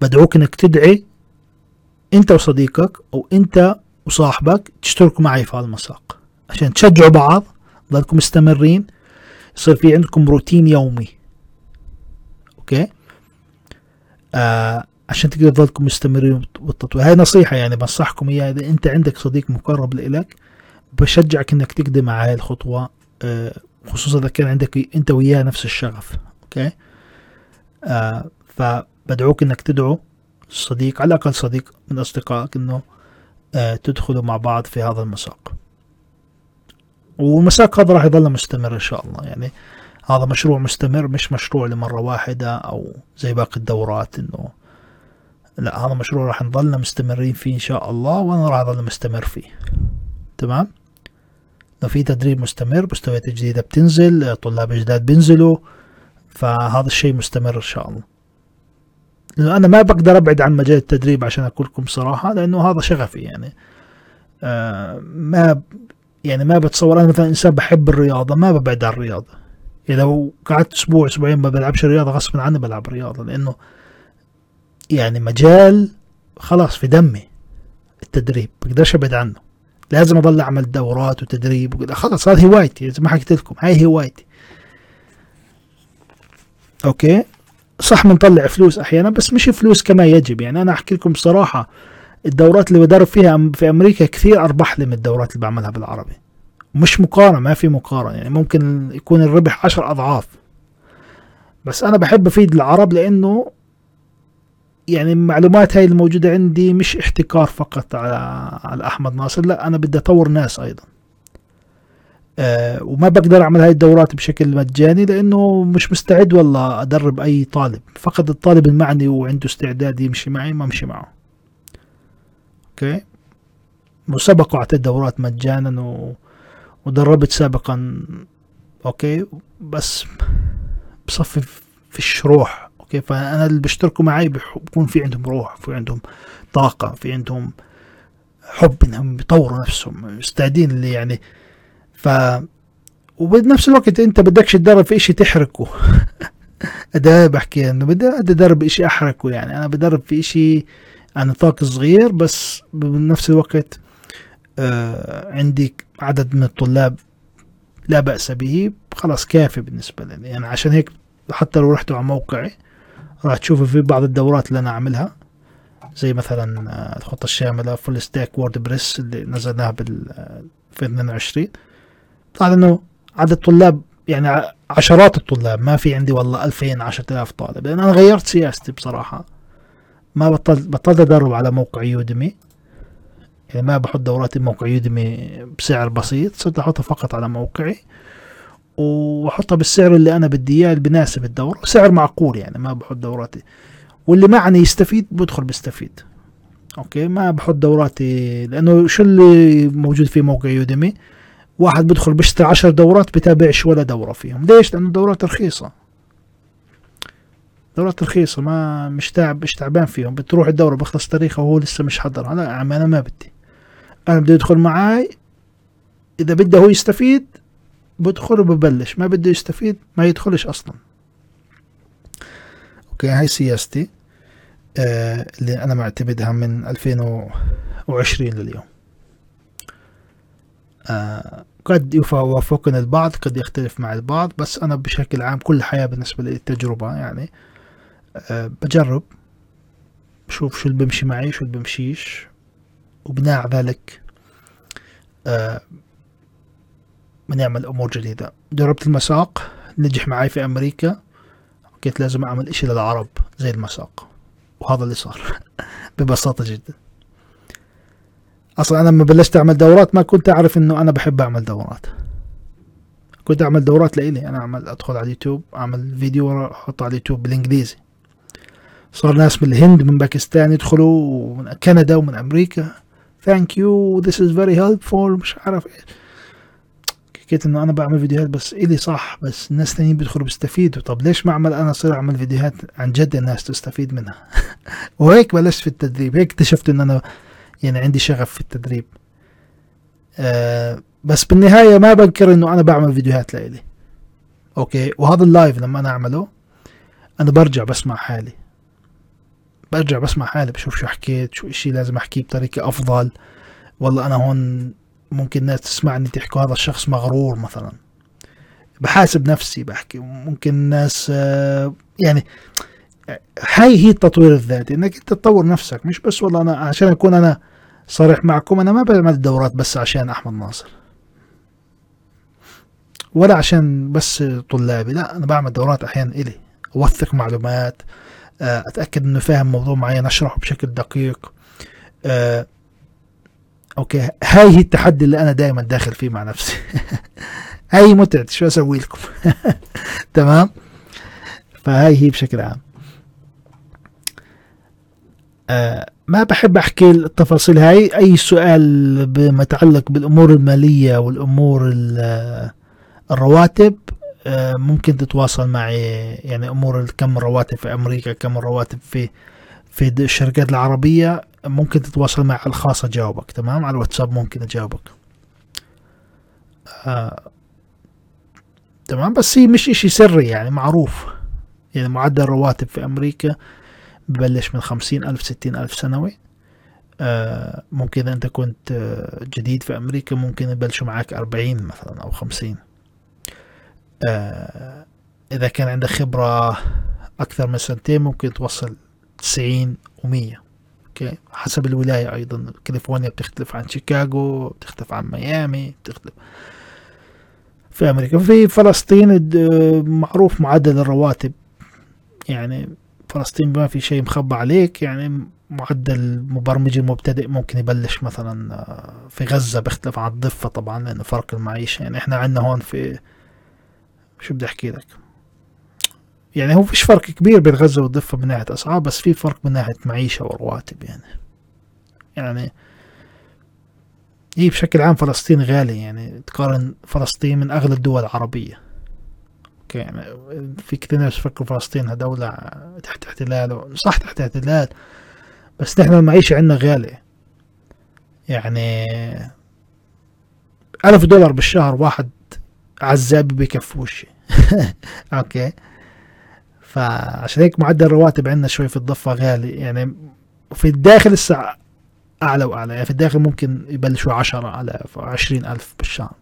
بدعوك إنك تدعي أنت وصديقك أو أنت وصاحبك تشتركوا معي في هذا المساق عشان تشجعوا بعض ضلكم مستمرين يصير في عندكم روتين يومي. أوكي؟ آه عشان تقدروا تضلكم مستمرين بالتطوير هاي نصيحة يعني بنصحكم إياها. إذا أنت عندك صديق مقرب لإلك بشجعك إنك تقدم على هاي الخطوة آه خصوصا إذا كان عندك أنت وياه نفس الشغف. أوكي؟ آه فبدعوك إنك تدعو صديق على الأقل صديق من أصدقائك إنه آه تدخلوا مع بعض في هذا المساق. والمساق هذا راح يظل مستمر إن شاء الله. يعني هذا مشروع مستمر مش مشروع لمرة واحدة أو زي باقي الدورات إنه لا هذا مشروع راح نظلنا مستمرين فيه إن شاء الله وأنا راح أظل مستمر فيه. تمام؟ لو في تدريب مستمر مستويات جديدة بتنزل طلاب جداد بينزلوا فهذا الشيء مستمر إن شاء الله. لأنه أنا ما بقدر أبعد عن مجال التدريب عشان أقول لكم صراحة لأنه هذا شغفي يعني. آه ما يعني ما بتصور أنا مثلا إنسان بحب الرياضة ما ببعد عن الرياضة. يعني لو قعدت أسبوع أسبوعين ما بلعبش رياضة غصب عني بلعب رياضة لأنه يعني مجال خلاص في دمي التدريب بقدرش أبعد عنه. لازم أضل أعمل دورات وتدريب خلاص هذه هوايتي زي ما حكيت لكم هاي هوايتي. أوكي؟ صح بنطلع فلوس أحيانا بس مش فلوس كما يجب. يعني أنا أحكي لكم بصراحة الدورات اللي بدرب فيها في أمريكا كثير اربح لي من الدورات اللي بعملها بالعربي. مش مقارنة ما في مقارنة. يعني ممكن يكون الربح عشر أضعاف. بس أنا بحب أفيد العرب لأنه يعني المعلومات هاي الموجودة عندي مش احتكار فقط على, على أحمد ناصر لا أنا بدي أطور ناس أيضا. أه وما بقدر أعمل هاي الدورات بشكل مجاني لأنه مش مستعد والله أدرب أي طالب. فقط الطالب المعني وعنده استعداد يمشي معي ما أمشي معه. أوكي؟ وسبق وأعطيت دورات مجانا و... ودربت سابقا. أوكي؟ بس بصفي في روح أوكي؟ فأنا اللي بيشتركوا معي بيكون في عندهم روح في عندهم طاقة في عندهم حب إنهم يطوروا نفسهم مستعدين اللي يعني. ف وبنفس الوقت أنت بدكش تدرب في إشي تحركه. <laughs> ده بحكي إنه بدي أدرب إشي أحركه يعني. أنا بدرب في إشي على نطاق صغير بس بنفس الوقت آه عندي عدد من الطلاب لا بأس به خلاص كافي بالنسبة لي. يعني عشان هيك حتى لو رحتوا على موقعي راح تشوفوا في بعض الدورات اللي أنا أعملها. زي مثلا آه، الخطة الشاملة full stack WordPress اللي نزلناها بال 2022 طبعا إنه عدد الطلاب يعني عشرات الطلاب ما في عندي والله 2000 10000 طالب. لأن أنا غيرت سياستي بصراحة. ما بطلت بطلت أدرب على موقع يودمي يعني ما بحط دوراتي موقع يودمي بسعر بسيط صرت أحطها فقط على موقعي. وأحطها بالسعر اللي أنا بدي إياه اللي بناسب الدورة سعر معقول يعني ما بحط دوراتي. واللي معني يستفيد بدخل بيستفيد. أوكي؟ ما بحط دوراتي لأنه شو اللي موجود في موقع يوديمي؟ واحد بدخل بيشتري عشر دورات بتابعش ولا دورة فيهم. ليش؟ لأنه دورات رخيصة. دورات رخيصة ما مش تعب مش تعبان فيهم. بتروح الدورة بخلص تاريخها وهو لسه مش حضر لا أنا ما بدي. أنا بدي يدخل معاي. إذا بده هو يستفيد بدخل وببلش. ما بده يستفيد ما يدخلش أصلا. أوكي هاي سياستي آه اللي أنا معتمدها من 2020 لليوم. آه قد يوافقني البعض قد يختلف مع البعض بس أنا بشكل عام كل حياة بالنسبة لي تجربة يعني. أه بجرب بشوف شو اللي بمشي معي شو اللي بمشيش وبناء ذلك أه بنعمل أمور جديدة. جربت المساق نجح معي في أمريكا قلت لازم أعمل إشي للعرب زي المساق. وهذا اللي صار <laughs> ببساطة جدا. أصلا أنا لما بلشت أعمل دورات ما كنت أعرف إنه أنا بحب أعمل دورات. كنت أعمل دورات لإلي أنا أعمل أدخل على اليوتيوب أعمل فيديو احطه على اليوتيوب بالإنجليزي. صار ناس من الهند من باكستان يدخلوا ومن كندا ومن أمريكا. thank you this is very helpful مش عارف إيش. حكيت إنه أنا بعمل فيديوهات بس إلي صح بس الناس الثانيين بيدخلوا بيستفيدوا. طب ليش ما اعمل أنا اصير أعمل فيديوهات عن جد الناس تستفيد منها؟ <laughs> وهيك بلشت في التدريب هيك اكتشفت ان أنا يعني عندي شغف في التدريب. آه بس بالنهاية ما بنكر إنه أنا بعمل فيديوهات لإلي. أوكي؟ وهذا ال live لما أنا أعمله أنا برجع بسمع حالي. برجع بسمع حالي بشوف شو حكيت شو إشي لازم أحكيه بطريقة أفضل. والله أنا هون ممكن ناس تسمعني تحكوا هذا الشخص مغرور مثلا. بحاسب نفسي بحكي ممكن الناس آه، يعني هاي هي التطوير الذاتي إنك أنت تطور نفسك. مش بس والله أنا عشان أكون أنا صريح معكم أنا ما بعمل دورات بس عشان أحمد ناصر. ولا عشان بس طلابي لا أنا بعمل دورات أحيانا إلي أوثق معلومات آه، أتأكد إنه فاهم موضوع معين أشرحه بشكل دقيق آه، أوكي. هاي هي التحدي اللي أنا دائما داخل فيه مع نفسي. <laughs> هاي متعت شو أسوي لكم؟ <laughs> تمام؟ فهاي هي بشكل عام. آه ما بحب أحكي التفاصيل هاي. أي سؤال بمتعلق بالأمور المالية والأمور الرواتب آه ممكن تتواصل معي. يعني أمور كم رواتب في أمريكا كم رواتب في في الشركات العربية. ممكن تتواصل معي على الخاص اجاوبك تمام؟ على الواتساب ممكن أجاوبك. آه تمام؟ بس هي مش إشي سري يعني معروف. يعني معدل الرواتب في أمريكا ببلش من خمسين ألف ستين ألف سنوي. آه ممكن إذا أنت كنت جديد في أمريكا ممكن يبلشوا معك أربعين مثلا أو خمسين. آه إذا كان عندك خبرة أكثر من سنتين ممكن توصل تسعين ومية. أوكي. حسب الولاية أيضا. كاليفورنيا بتختلف عن شيكاغو بتختلف عن ميامي بتختلف. في أمريكا. في فلسطين معروف معدل الرواتب. يعني فلسطين ما في شيء مخبى عليك. يعني معدل مبرمج المبتدئ ممكن يبلش مثلا آه، في غزة بيختلف عن الضفة طبعا لأنه فرق المعيشة. يعني إحنا عندنا هون في شو بدي أحكي لك؟ يعني هو فيش فرق كبير بين غزة والضفة من ناحية أسعار بس في فرق من ناحية معيشة ورواتب يعني. يعني هي بشكل عام فلسطين غالية يعني تقارن فلسطين من أغلى الدول العربية. أوكي يعني في كثير ناس يفكروا فلسطين دولة تحت احتلال صح تحت احتلال بس نحن المعيشة عندنا غالية. يعني ألف دولار بالشهر واحد عزابي بكفوش. <laughs> أوكي؟ فعشان هيك معدل الرواتب عندنا شوي في الضفة غالي. يعني في الداخل الساعة أعلى وأعلى. يعني في الداخل ممكن يبلشوا عشرة أو عشرين ألف بالشهر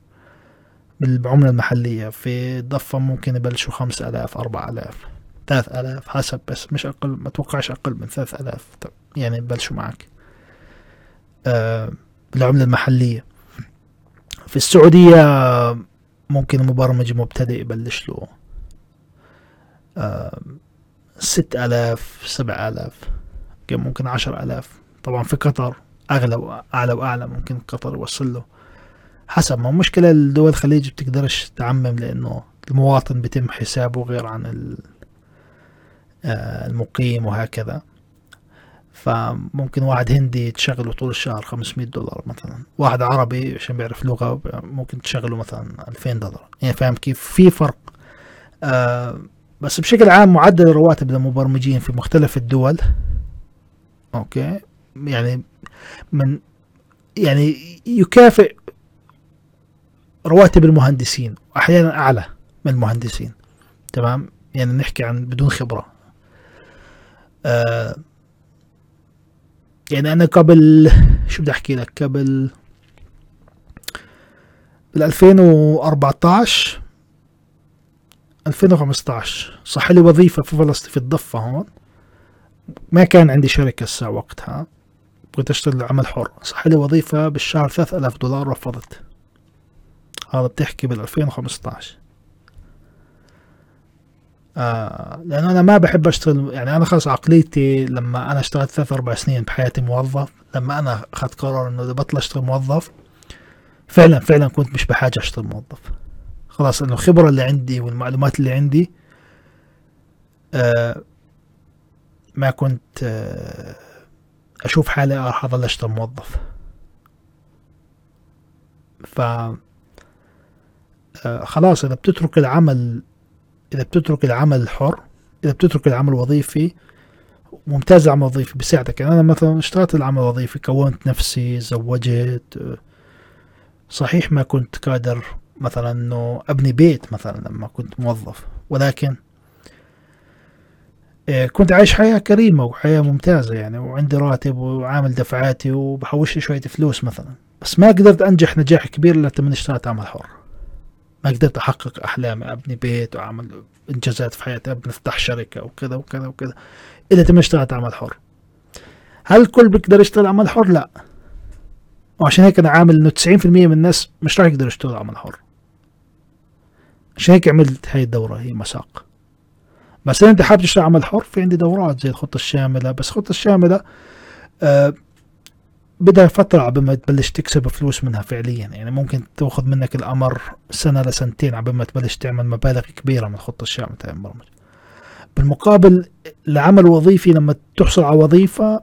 بالعملة المحلية. في الضفة ممكن يبلشوا خمس آلاف أربع آلاف ثلاث آلاف حسب بس مش أقل ما توقعش أقل من ثلاث آلاف. يعني يبلشوا معك آه بالعملة المحلية. في السعودية ممكن مبرمج مبتدئ يبلش له. ست آلاف سبع آلاف ممكن عشر آلاف. طبعا في قطر أغلى وأعلى وأعلى ممكن قطر يوصل له. حسب ما مشكلة الدول الخليج بتقدرش تعمم لأنه المواطن بيتم حسابه غير عن آه، المقيم وهكذا. فممكن واحد هندي تشغله طول الشهر 500 دولار مثلا. واحد عربي عشان بيعرف لغة ممكن تشغله مثلا 2000 دولار. يعني فاهم كيف؟ في فرق. آه بس بشكل عام معدل الرواتب للمبرمجين في مختلف الدول أوكي يعني من يعني يكافئ رواتب المهندسين وأحيانا أعلى من المهندسين تمام؟ يعني نحكي عن بدون خبرة. آه يعني أنا قبل شو بدي أحكي لك؟ قبل بال 2014 2015 صح لي وظيفة في فلسطين في الضفة هون. ما كان عندي شركة الساعة وقتها. كنت أشتغل عمل حر. صح لي وظيفة بالشهر 3000 دولار رفضت. هذا بتحكي بال 2015 آه لأنه أنا ما بحب أشتغل يعني أنا خلص عقليتي لما أنا اشتغلت ثلاث أربع سنين بحياتي موظف. لما أنا أخذت قرار إنه بطل أشتغل موظف فعلا فعلا كنت مش بحاجة أشتغل موظف. خلاص الخبرة اللي عندي والمعلومات اللي عندي آه ما كنت آه أشوف حالي راح أظل أشتغل موظف. ف آه، خلاص إذا بتترك العمل إذا بتترك العمل الحر إذا بتترك العمل الوظيفي ممتاز العمل الوظيفي بيساعدك يعني أنا مثلا اشتغلت العمل الوظيفي كونت نفسي زوجت آه، صحيح ما كنت قادر مثلا إنه أبني بيت مثلا لما كنت موظف. ولكن آه، كنت عايش حياة كريمة وحياة ممتازة يعني وعندي راتب وعامل دفعاتي وبحوش لي شوية فلوس مثلا. بس ما قدرت أنجح نجاح كبير إلا لما اشتغلت عمل حر. ما قدرت أحقق أحلامي أبني بيت وأعمل إنجازات في حياتي أبني أفتح شركة وكذا وكذا وكذا إلا لما اشتغلت عمل حر. هل الكل بيقدر يشتغل عمل حر؟ لا. وعشان هيك أنا عامل إنه 90% من الناس مش راح يقدروا يشتغلوا عمل حر. عشان هيك عملت هاي الدورة هي مساق. بس انت حابب تشتغل عمل حر في عندي دورات زي الخطة الشاملة. بس الخطة الشاملة آه بدها فترة عبال ما تبلش تكسب فلوس منها فعليا. يعني ممكن تأخذ منك الأمر سنة لسنتين عبال ما تبلش تعمل مبالغ كبيرة من الخطة الشاملة تاع البرمجة. بالمقابل العمل الوظيفي لما تحصل على وظيفة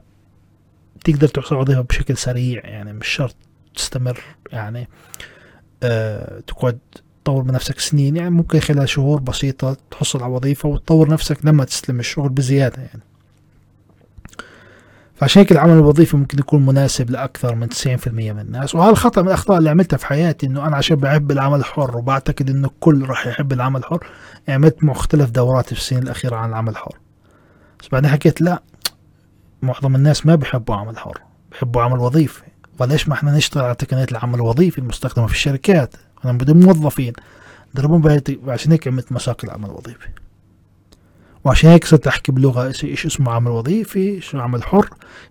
تقدر تحصل على وظيفة بشكل سريع. يعني مش شرط تستمر يعني آه تقعد تطور من نفسك سنين يعني ممكن خلال شهور بسيطة تحصل على وظيفة وتطور نفسك لما تستلم الشغل بزيادة يعني. فعشان هيك العمل الوظيفي ممكن يكون مناسب لأكثر من 90% من الناس. وهذا الخطأ من الأخطاء اللي عملتها في حياتي إنه أنا عشان بحب العمل الحر وبعتقد إنه الكل راح يحب العمل الحر عملت مختلف دوراتي في السنين الأخيرة عن العمل الحر. بس بعدين حكيت لا معظم الناس ما بيحبوا عمل حر بيحبوا عمل وظيفي. وليش ما إحنا نشتغل على تقنيات العمل الوظيفي المستخدمة في الشركات؟ أنا بدون موظفين ضربون عشان هيك عملت مشاكل عمل وظيفي وعشان هيك صرت أحكي بلغه إيش اسمه عمل وظيفي إيش عمل حر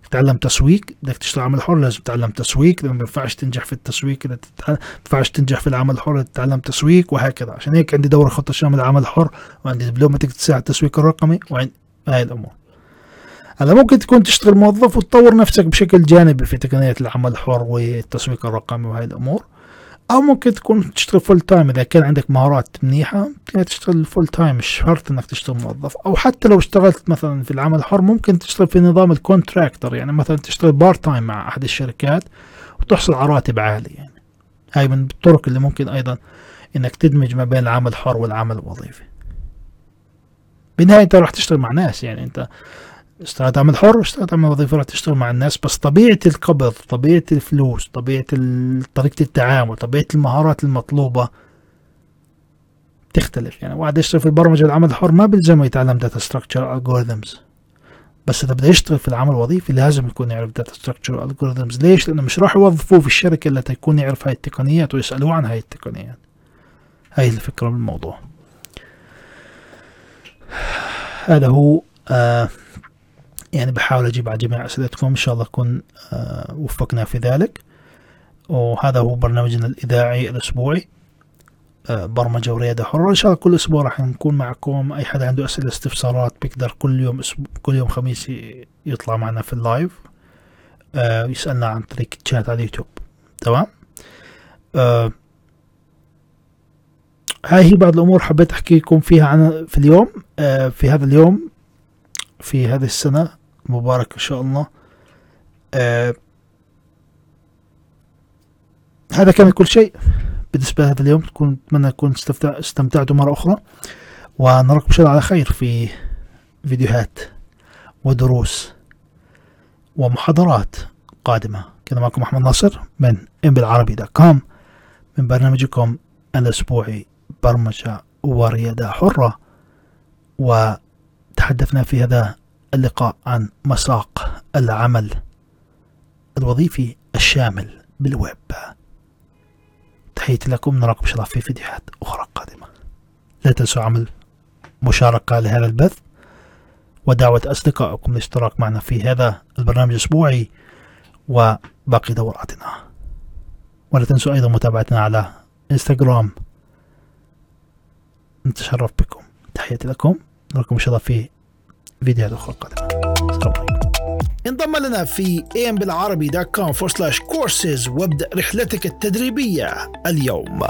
تتعلم تسويق بدك تشتغل عمل حر لازم تتعلم تسويق ما ينفعش تنجح في التسويق إذا ما ينفعش تنجح في العمل الحر تتعلم تسويق وهكذا. عشان هيك عندي دورة خطة شامله عمل حر وعندي دبلومه تساعد التسويق الرقمي وعند هاي الأمور. هذا ممكن تكون تشتغل موظف وتطور نفسك بشكل جانبي في تقنيات العمل الحر والتسويق الرقمي وهاي الأمور. أو ممكن تكون تشتغل full time إذا كان عندك مهارات منيحة تقدر تشتغل full time مش شرط إنك تشتغل موظف. أو حتى لو اشتغلت مثلا في العمل الحر ممكن تشتغل في نظام ال contractor يعني مثلا تشتغل part time مع أحد الشركات وتحصل على راتب عالي يعني. هاي من الطرق اللي ممكن أيضا إنك تدمج ما بين العمل الحر والعمل الوظيفي. بالنهايه أنت راح تشتغل مع ناس يعني. أنت اشتغلت عمل حر اشتغلت عمل وظيفي راح تشتغل مع الناس بس طبيعة القبض طبيعة الفلوس طبيعة طريقة التعامل طبيعة المهارات المطلوبة تختلف. يعني واحد يشتغل في البرمجة العمل الحر ما بيلزمه يتعلم data structure algorithms بس إذا بده يشتغل في العمل الوظيفي لازم يكون يعرف data structure algorithms ليش؟ لأنه مش راح يوظفوه في الشركة إلا يكون يعرف هاي التقنيات ويسألوه عن هاي التقنيات. هاي الفكرة من الموضوع هذا هو آه يعني بحاول أجيب على جميع أسئلتكم. إن شاء الله أكون آه وفقنا في ذلك. وهذا هو برنامجنا الإذاعي الأسبوعي. آه برمجة وريادة حرة. إن شاء الله كل أسبوع راح نكون معكم. أي حدا عنده أسئلة استفسارات بيقدر كل يوم أسبوع كل يوم خميس يطلع معنا في اللايف. آه يسألنا عن طريق الشات على اليوتيوب. تمام؟ آه هاي هي بعض الأمور حبيت أحكي لكم فيها عن في اليوم. آه في هذا اليوم في هذه السنة مبارك إن شاء الله. آه هذا كان كل شيء. بالنسبة لهذا اليوم تكون أتمنى تكون استمتعتوا مرة أخرى. ونراكم إن شاء الله على خير في فيديوهات ودروس ومحاضرات قادمة. كان معكم محمد ناصر من بالعربي dot com من برنامجكم الأسبوعي برمجة وريادة حرة. وتحدثنا في هذا اللقاء عن مساق العمل الوظيفي الشامل بالويب. تحياتي لكم نراكم الله في فيديوهات أخرى قادمة. لا تنسوا عمل مشاركة لهذا البث ودعوة أصدقائكم للاشتراك معنا في هذا البرنامج الأسبوعي وباقي دوراتنا. ولا تنسوا أيضا متابعتنا على إنستغرام. نتشرف بكم. تحياتي لكم. نراكم إن شاء الله في فيديوهات أخرى قادمة السلام عليكم. انضم لنا في كوم فور سلاش كورسز وابدأ رحلتك التدريبية اليوم.